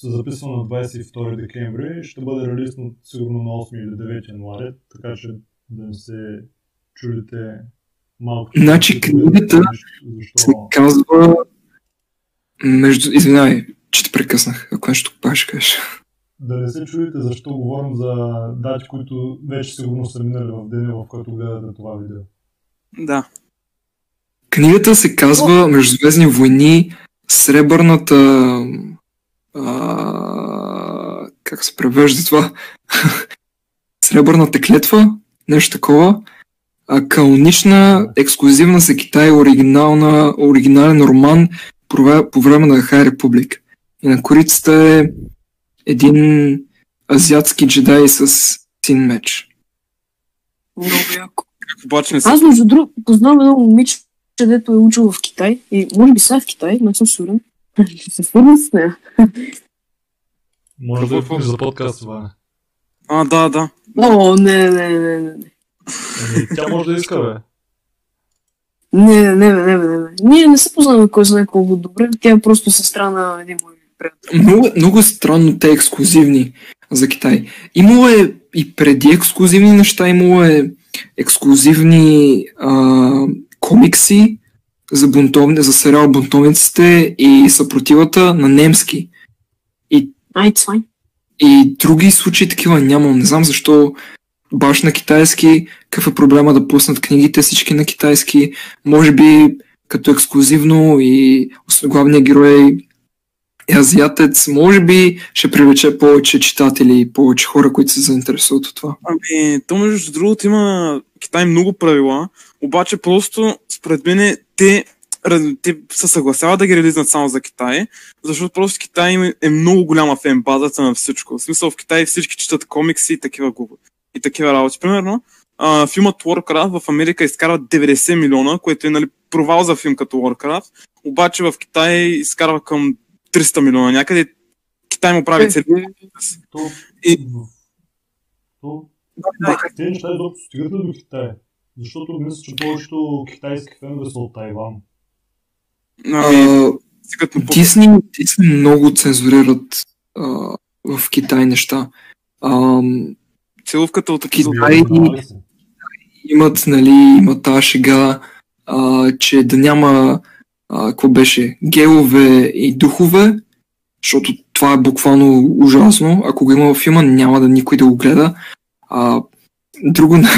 Speaker 1: се записва на 22 декември, ще бъде релиснат сигурно на 8 или 9 януари, така че да не се чудите малко.
Speaker 2: Значи книгата
Speaker 1: нещо,
Speaker 2: се
Speaker 1: Защо?
Speaker 2: казва между... Извинявай, че те прекъснах, ако нещо пак ще кажеш.
Speaker 1: Да не се чудите защо говорим за дати, които вече сигурно са минали в деня, в който гледате това видео.
Speaker 3: Да.
Speaker 2: Книгата се казва Междузвездни войни Сребърната... А, как се превежда това? Сребърната клетва? Нещо такова. А, канонична, ексклюзивна за Китай, оригинална, оригинален роман по време- на Хай Републик. И на корицата е един азиатски джедай с син меч.
Speaker 4: Много яко.
Speaker 3: Обаче не се...
Speaker 4: Аз между другото познавам едно момиче, дето е учил в Китай и може би сега в Китай, не съм сигурен. Ще се свърна с нея.
Speaker 1: Може да е за подкаст това.
Speaker 3: А, да, да.
Speaker 4: О, не, не, не, не, не.
Speaker 1: Тя може да иска, бе.
Speaker 4: Не, не, не, не, не, не. Ние не се познаваме кой знае колко добре. Тя е просто сестра на един мой приятел.
Speaker 2: Много, много е странно те ексклюзивни за Китай. Имало е и преди ексклюзивни неща, имало е ексклюзивни а, комикси за, бунтовни, за сериал Бунтовниците и съпротивата на немски.
Speaker 4: Ай, цвай.
Speaker 2: И други случаи такива няма. Не знам защо баш на китайски, какъв е проблема да пуснат книгите всички на китайски. Може би като ексклюзивно и главният герой е азиатец, може би ще привлече повече читатели и повече хора, които се заинтересуват от това.
Speaker 3: Ами, то между другото има Китай много правила, обаче просто според мен те те се съгласяват да ги релизнат само за Китай, защото просто Китай е много голяма фен базата на всичко. В смисъл в Китай всички четат комикси и такива и такива работи. Примерно, а, филмът Warcraft в Америка изкарва 90 милиона, което е нали, провал за филм като Warcraft, обаче в Китай изкарва към 300 милиона някъде. Китай му прави цели.
Speaker 1: То,
Speaker 3: И-
Speaker 1: то,
Speaker 3: Да,
Speaker 1: те неща изобщо стигат до Китай? Защото мисля, че повечето китайски фенове са от Тайван.
Speaker 3: Ами,
Speaker 2: А,
Speaker 3: стигат на по-
Speaker 2: Дисни, Дисни много цензурират а, в Китай неща. А,
Speaker 3: целувката от.
Speaker 2: Китай имат, нали, има тази шега, а, че да няма, а, какво беше, гелове и духове, защото това е буквално ужасно. Ако го има в филма, няма да никой да го гледа. А, друго на,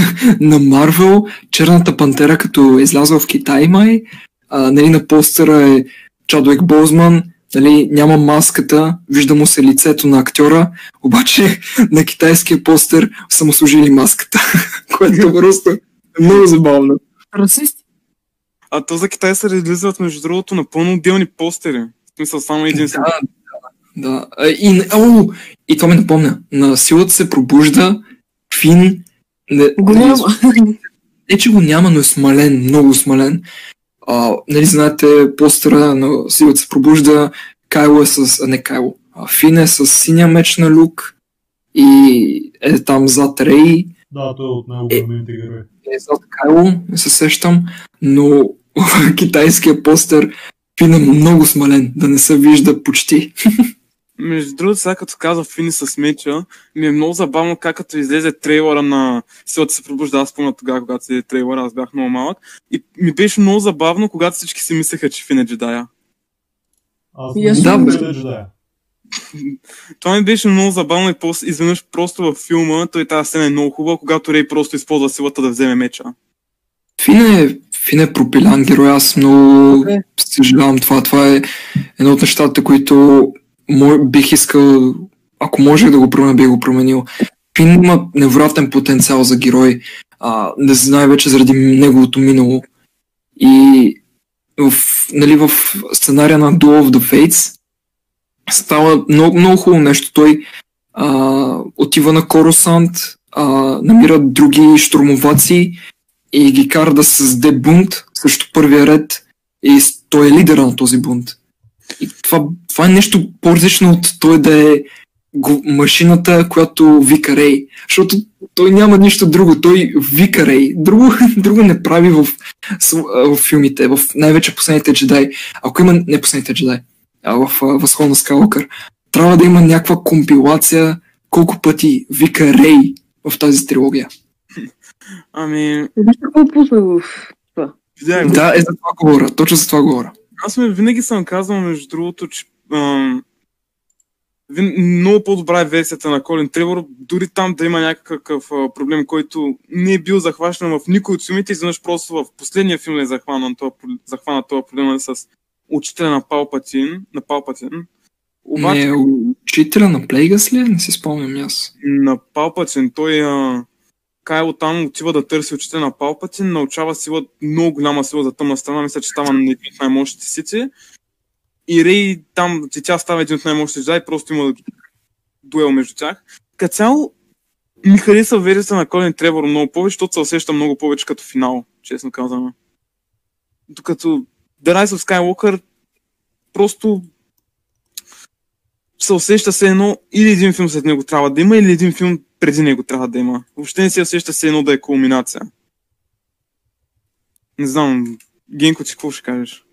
Speaker 2: на Марвел, Черната пантера, като е излязла в Китай май, а, нали, на постера е Чадуек Бозман, нали, няма маската, вижда му се лицето на актьора, обаче на китайския постер са му сложили маската, което просто е много забавно.
Speaker 4: Расисти.
Speaker 3: А то за Китай се релизват, между другото, напълно отделни постери. В смисъл, само един.
Speaker 2: Да, да, да. И, о, и това ме напомня. На силата се пробужда Фин. Не,
Speaker 4: Го
Speaker 2: нали,
Speaker 4: няма.
Speaker 2: не, че го няма, но е смален, много смален. А, нали знаете, постера на силата се пробужда, Кайло е с... А, не Кайло. А, Фин е с синя меч на Люк и е там зад Рей,
Speaker 1: Да, той е от най-големите герои.
Speaker 2: е зад Кайло, не се сещам, но китайския постер Фин е много смален, да не се вижда почти.
Speaker 3: Между другото, сега като каза Фини с меча, ми е много забавно как като излезе трейлера на Силата се пробужда, аз спомня тогава, когато се трейлера, аз бях много малък. И ми беше много забавно, когато всички си мислеха, че Фин е джедая.
Speaker 1: Аз не съм- да джедая.
Speaker 3: Това ми беше много забавно и после, изведнъж просто във филма, той тази сцена е много хубава, когато Рей просто използва силата да вземе меча.
Speaker 2: Фин е, Фин е пропилян герой, аз много
Speaker 4: Е.
Speaker 2: съжалявам това. Това е едно от нещата, които бих искал, ако може да го променя, бих го променил. Фин има невероятен потенциал за герой, а, не знае вече заради неговото минало. И в, нали, в сценария на Duel of the Fates става много, много хубаво нещо. Той а, отива на Коросант, а, намира други штурмоваци и ги кара да създаде бунт срещу първия ред и той е лидера на този бунт. И това, това е нещо по-различно от той да е го- машината, която вика Рей. Защото той няма нищо друго, той вика Рей. Друго, друго не прави в, в филмите, в най-вече последните джедай. Ако има не последните джедай, а в Възход на Скалъкър, трябва да има някаква компилация колко пъти вика Рей в тази трилогия.
Speaker 3: Ами,
Speaker 4: Виж какво пусна в...
Speaker 3: го.
Speaker 2: Да, е за това говоря. Точно за това говоря.
Speaker 3: Аз винаги съм казвал, между другото, че ам, много по-добра е версията на Колин Тревор, дори там да има някакъв а, проблем, който не е бил захващан в никой от филмите, изведнъж просто в последния филм е захванат този, про- захванат този проблем нали, с учителя на Палпатин, на Палпатин. Обаче
Speaker 2: Не, учителя на Плейгас ли? е? Не си спомням аз.
Speaker 3: на Палпатин той а, Кайло там отива да търси учителя на Палпатин, научава сила, много голяма сила за тъмна страна, мисля, че става на един от най-мощните сици. И Рей там, че тя става един от най-мощните джедаи, просто има дуел между тях. Като цяло, ми хареса версията на Колин Тревор много повече, защото се усеща много повече като финал, честно казано. Докато The Rise of Skywalker просто се усеща се едно или един филм след него трябва да има, или един филм преди него трябва да има. Въобще не се усеща се едно да е кулминация. Не знам, Генко, ти какво ще кажеш?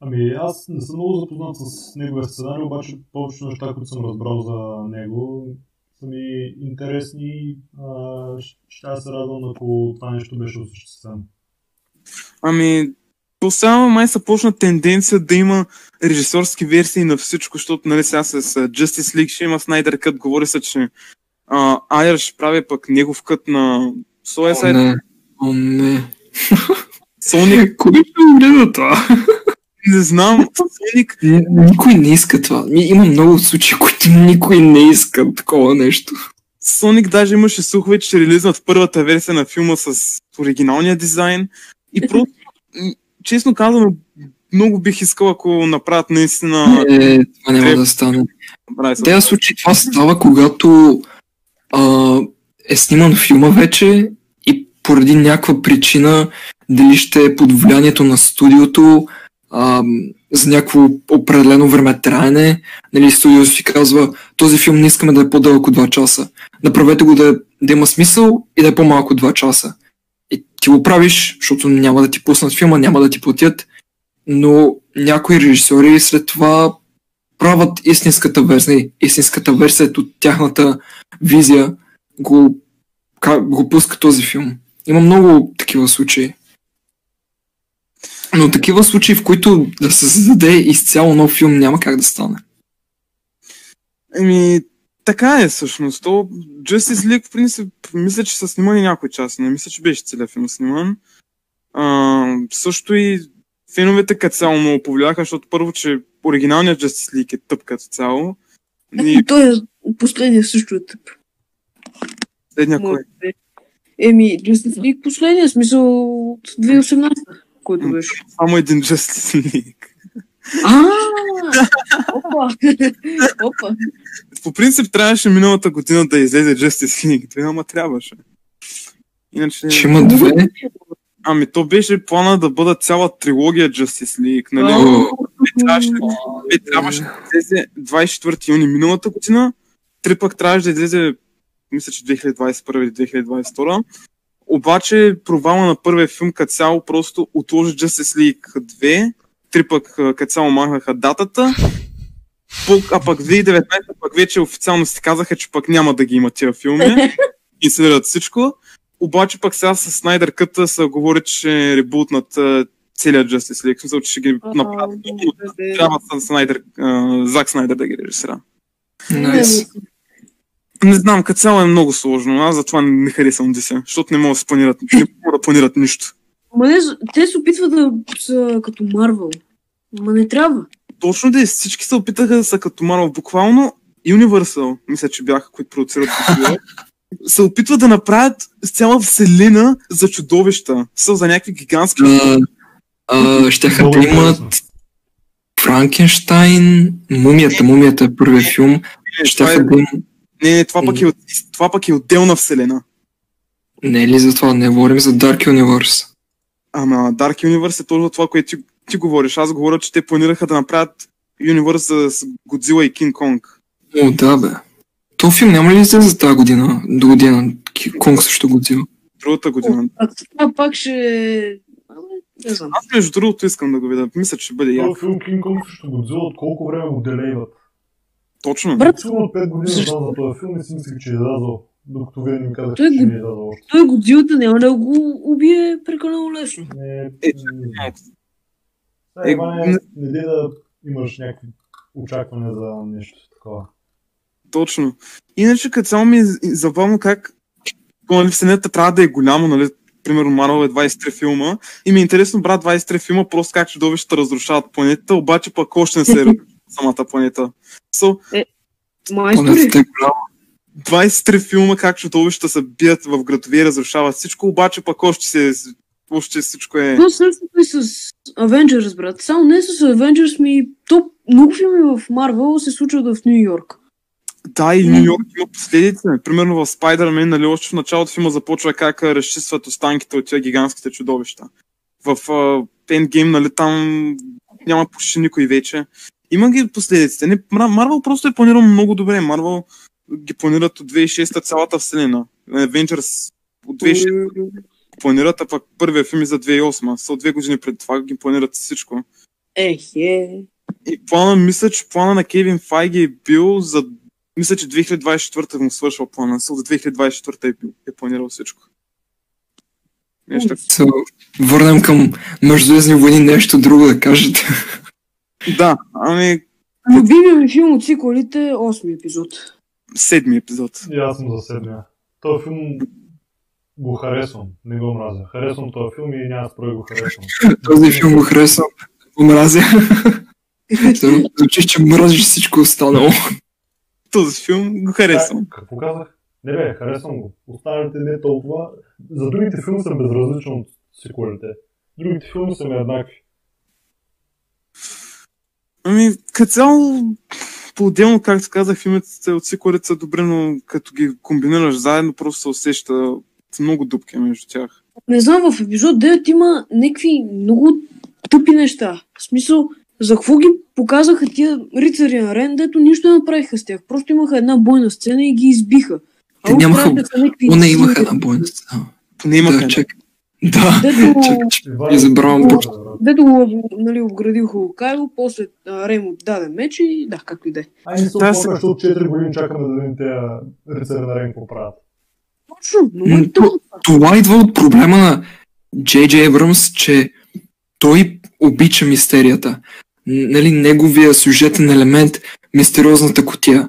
Speaker 1: Ами аз не съм много запознат с неговия сценарий, обаче повечето неща, които съм разбрал за него, са ми интересни а, ще се радвам, ако това нещо беше осъществено.
Speaker 3: Ами, то сега май се почна тенденция да има режисьорски версии на всичко, защото нали сега с Justice League ще има Снайдер Кът, говори се, че а, Айър ще прави пък негов кът на
Speaker 2: О,
Speaker 3: Suicide,
Speaker 2: не. О, не.
Speaker 3: Соник,
Speaker 2: Кой ще гледа това?
Speaker 3: не знам, Соник,
Speaker 2: Никой не иска това. Има много случаи, които никой не иска такова нещо.
Speaker 3: Соник даже имаше слухове, че ще релизнат първата версия на филма с оригиналния дизайн и просто честно казано, много бих искал, ако направят наистина...
Speaker 2: Е, това няма да стане. В тези случаи това става, когато а, е сниман филма вече и поради някаква причина, дали ще е под влиянието на студиото, а, за някакво определено време траене, нали, студиото си казва, този филм не искаме да е по-дълъг от 2 часа. Направете го да, да има смисъл и да е по-малко от 2 часа. И ти го правиш, защото няма да ти пуснат филма, няма да ти платят, но някои режисьори след това правят истинската версия, истинската версия от тяхната визия, го, ка- го пуска този филм. Има много такива случаи. Но такива случаи, в които да се създаде изцяло нов филм, няма как да стане.
Speaker 3: Еми, така е всъщност. То Justice League, в принцип, мисля, че са снимани някои части. Не мисля, че беше целият филм сниман. А, също и феновете като цяло много повлияха, защото първо, че оригиналният Justice League е тъп като цяло. И
Speaker 4: Той е последния също е тъп.
Speaker 3: следния кой.
Speaker 4: Еми, Justice League последния смисъл от 2018, който беше.
Speaker 3: Само един Justice League.
Speaker 4: А, опа, опа.
Speaker 3: По принцип трябваше миналата година да излезе Justice League 2, ама трябваше. Иначе...
Speaker 2: Ще има две.
Speaker 3: Ами то беше плана да бъде цяла трилогия Justice League, нали? Трябваше, те трябваше да излезе 24 юни миналата година, три пък трябваше да излезе, мисля, че 2021 или 2022. Обаче провала на първия филм като цяло просто отложи Justice League 2, три пък като цяло махнаха датата, Пък- а пък 2019 пък вече официално си казаха, че пък няма да ги има тия филми и следят всичко. Обаче пък сега с Снайдер къта се говори, че ще ребутнат а, целият Justice League. Смисъл, че ще ги направят. Трябва с Снайдер, Зак Снайдер да ги режисира.
Speaker 2: Найс.
Speaker 3: Не знам, като цяло е много сложно. Аз затова не харесвам DC, защото не могат да се планират, не могат да планират нищо.
Speaker 4: Ма не, те се опитват да са като Марвел. Ма не трябва.
Speaker 3: Точно да е, всички се опитаха да са като Marvel, буквално Universal, мисля, че бяха, които продуцират се опитват да направят цяла вселена за чудовища. Са за някакви гигантски...
Speaker 2: А, а, щяха да имат. Франкенштайн, Мумията, Мумията е първият филм.
Speaker 3: Не, това, е,
Speaker 2: Щяха да имат...
Speaker 3: не, не, това, пък е, това пък е отделна вселена.
Speaker 2: Не е ли за това? Не говорим за Dark Universe.
Speaker 3: Ама Dark Universe е точно това, което ти, ти говориш. Аз говоря, че те планираха да направят Universe с Годзила и Кинг Конг.
Speaker 2: О, да бе. То филм няма ли да излезе за тази година? До година. Конг също година.
Speaker 3: Другата година.
Speaker 4: А това пак ще... Абе, Не знам.
Speaker 3: Аз между другото искам да го видя. Мисля, че ще бъде яко.
Speaker 1: Този филм Кинг Конг срещу Годзила от колко време го делейват?
Speaker 3: Точно.
Speaker 4: Брат,
Speaker 1: Сигурно от 5 години знам за този филм и си мислех, че е излязъл. Докато вие не ми казахте,
Speaker 4: Той
Speaker 1: че
Speaker 4: го-
Speaker 1: не е излязъл още.
Speaker 4: той Годзилата няма да го убие прекалено лесно.
Speaker 1: Не,
Speaker 3: Е,
Speaker 1: не знам.
Speaker 3: Е,
Speaker 1: Е, Иване,
Speaker 3: не-
Speaker 1: не дай да имаш някакви очаквания за нещо такова.
Speaker 3: Точно. Иначе като цяло ми е забавно как нали, вселената трябва да е голямо, нали? Примерно Марвел е 23 филма. И ми е интересно, брат, 23 филма, просто как чудовищата разрушават планетата, обаче пък още не се разрушава самата планета. So,
Speaker 4: Майстори.
Speaker 2: Планетата е голяма.
Speaker 3: 23 филма как чудовищата се бият в градове и разрушават всичко, обаче пък още, се, още всичко е...
Speaker 4: То същото и с Avengers, брат. Само не с Avengers ми... То много филми в Марвел се случват в Нью Йорк.
Speaker 3: Да, и Нью Йорк има последици. Примерно в Spider-Man, нали, още в началото филма започва как разчистват останките от тези гигантските чудовища. В uh, Endgame, нали, там няма почти никой вече. Има ги последиците. Не, Марвел просто е планирал много добре. Марвел ги планират от 2006 цялата вселена. Avengers от 2006 планират, а пък първия филм е за 2008. Са от две години пред това ги планират всичко.
Speaker 4: Ех, е.
Speaker 3: И плана, мисля, че плана на Кевин Файги е бил за... Мисля, че 2024 му свършил плана. Са за 2024 е бил. Е планирал всичко. Нещо.
Speaker 2: Се върнем към Междузвездни войни, нещо друго да кажете.
Speaker 3: Да, ами
Speaker 4: Любимия ми филм от сиквелите е 8 епизод.
Speaker 3: Седми епизод.
Speaker 1: И аз съм за седмия. Този филм го харесвам, не го мразя. Харесвам този филм и няма според го харесвам.
Speaker 2: Този филм го харесвам. Го мразя. Звучи, че мразиш всичко останало.
Speaker 3: Този филм го харесвам.
Speaker 1: А, Какво казах? Не бе, харесвам го. Останалите не толкова. За другите филми съм безразличен от сиквелите. Другите филми са ми еднакви.
Speaker 3: Ами, като цяло, по-отделно, както казах, филмите от сиквелите са добре, но като ги комбинираш заедно, просто се усеща много дупки между тях.
Speaker 4: Не знам, в епизод 9 има някакви много тъпи неща. В смисъл, за какво ги показаха тия рицари на Рен, дето нищо не направиха с тях. Просто имаха една бойна сцена и ги избиха.
Speaker 2: Те
Speaker 4: А
Speaker 2: нямаха- Поне имаха една бойна сцена.
Speaker 3: Поне имаха.
Speaker 2: Да, чакай. Да,
Speaker 4: Дето,
Speaker 2: забравям почти.
Speaker 4: дето го, нали, обградил Хокайдо, после а, Рей му даде меч и да, както и да е.
Speaker 1: Ай, не се
Speaker 3: сега-
Speaker 1: защото 4 години чакаме да видим тези рицари на Рен какво правят.
Speaker 4: Точно,
Speaker 2: М,
Speaker 4: е тъпо.
Speaker 2: Това идва от проблема на Джей Джей Абрамс, че той обича мистерията. Нали, неговия сюжетен елемент, мистериозната котия.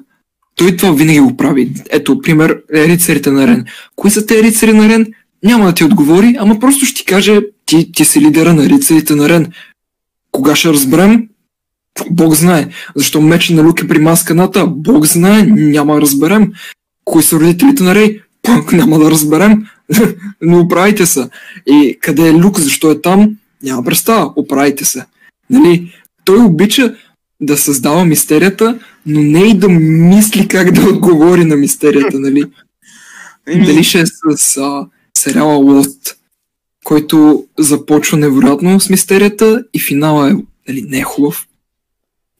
Speaker 2: Той това винаги го прави. Ето, пример, е рицарите на Рен. Кои са те рицари на Рен? Няма да ти отговори, ама просто ще ти каже, ти, ти си лидера на рицарите на Рен. Кога ще разберем? Бог знае. Защо меча на Люк е при масканата? Бог знае, няма да разберем. Кои са родителите на Рей? Пак няма да разберем. Но оправите се. И къде е Люк, защо е там? Няма представа. Оправите се. Нали? Той обича да създава мистерията, но не и да мисли как да отговори на мистерията, нали?
Speaker 3: Еми,
Speaker 2: Дали ще е с а, сериала Lost, който започва невероятно с мистерията и финала е, нали, не е хубав.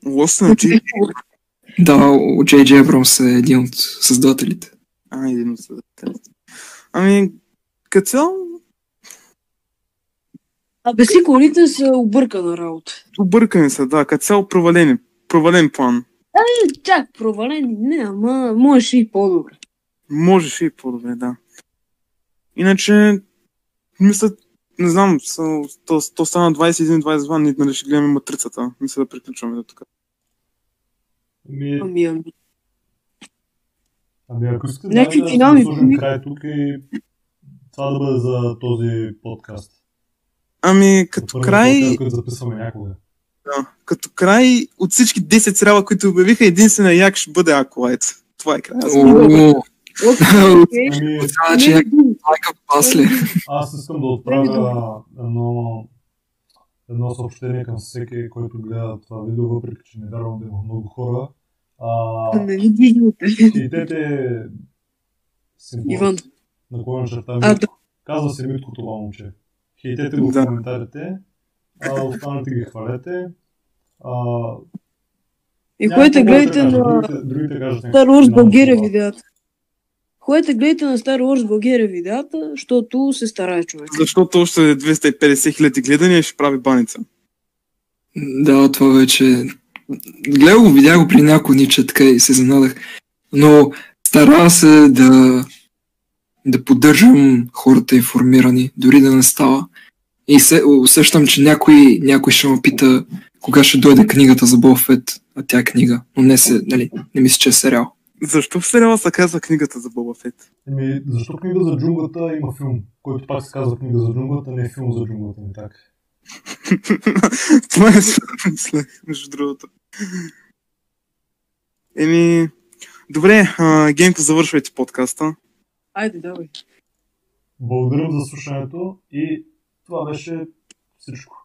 Speaker 3: Лост на Джи.
Speaker 2: Да, от Джей Джей Абрамс е един от създателите.
Speaker 3: А, един от съдателите. Ами, като цяло,
Speaker 4: Абе, сиквелите са объркана работа.
Speaker 3: объркани са, да, като цяло провалени. Провален план.
Speaker 4: Е, чак провалени, не, ама можеше и по-добре.
Speaker 3: Можеше и по-добре, да. Иначе, мисля, не знам, са, то, то стана 21-22, ние нали ще гледаме матрицата. Мисля да приключваме до тук.
Speaker 1: Ами,
Speaker 4: Ами, ами.
Speaker 1: ами ако искате
Speaker 4: Някакви
Speaker 1: да,
Speaker 4: финални
Speaker 1: да сложим
Speaker 4: филми.
Speaker 1: край тук и това да бъде за този подкаст.
Speaker 3: Ами, като
Speaker 1: Първият
Speaker 3: край,
Speaker 1: подкаст, който записваме някога.
Speaker 3: да, като край, от всички 10 сериала, които обявиха, единствена як ще бъде Акуайт. Това е края.
Speaker 2: О,
Speaker 1: Ами,
Speaker 2: че някакъв майка пасле.
Speaker 1: аз искам да отправя едно, едно съобщение към всеки, който гледа това видео, въпреки че не вярвам да има много хора. А,
Speaker 4: Не ни виждате.
Speaker 1: символ
Speaker 4: Иван.
Speaker 1: на кой черта
Speaker 4: А, да.
Speaker 1: Казва се Митко това момче. Хейтете го в
Speaker 3: Да.
Speaker 1: коментарите, а останалите ги хвалете. А,
Speaker 4: И
Speaker 1: да
Speaker 4: гледайте
Speaker 1: кажа,
Speaker 4: на Star Wars България видеята. Ходете гледайте на Star Wars България видеята, защото се старае човек.
Speaker 3: Защото още 250 хиляди гледания ще прави баница.
Speaker 2: Да, това вече... Гледах го, видях го при някои дни, че така и се занадах. Но стара се да, да поддържам хората информирани, дори да не става. И се, усещам, че някой, някой ще ме пита кога ще дойде книгата за Бофет, а тя е книга. Но не, се, нали, не мисля, че е сериал.
Speaker 3: Защо в сериала се казва книгата за Боба Фет?
Speaker 1: Еми, защо книга за джунглата има филм, който пак се казва книга за джунглата, не е филм за джунглата, не така.
Speaker 3: Това е мисля, между другото. Еми, добре, а, Генко, завършвайте подкаста.
Speaker 4: Айде, давай.
Speaker 1: Благодарим за слушането и това беше всичко.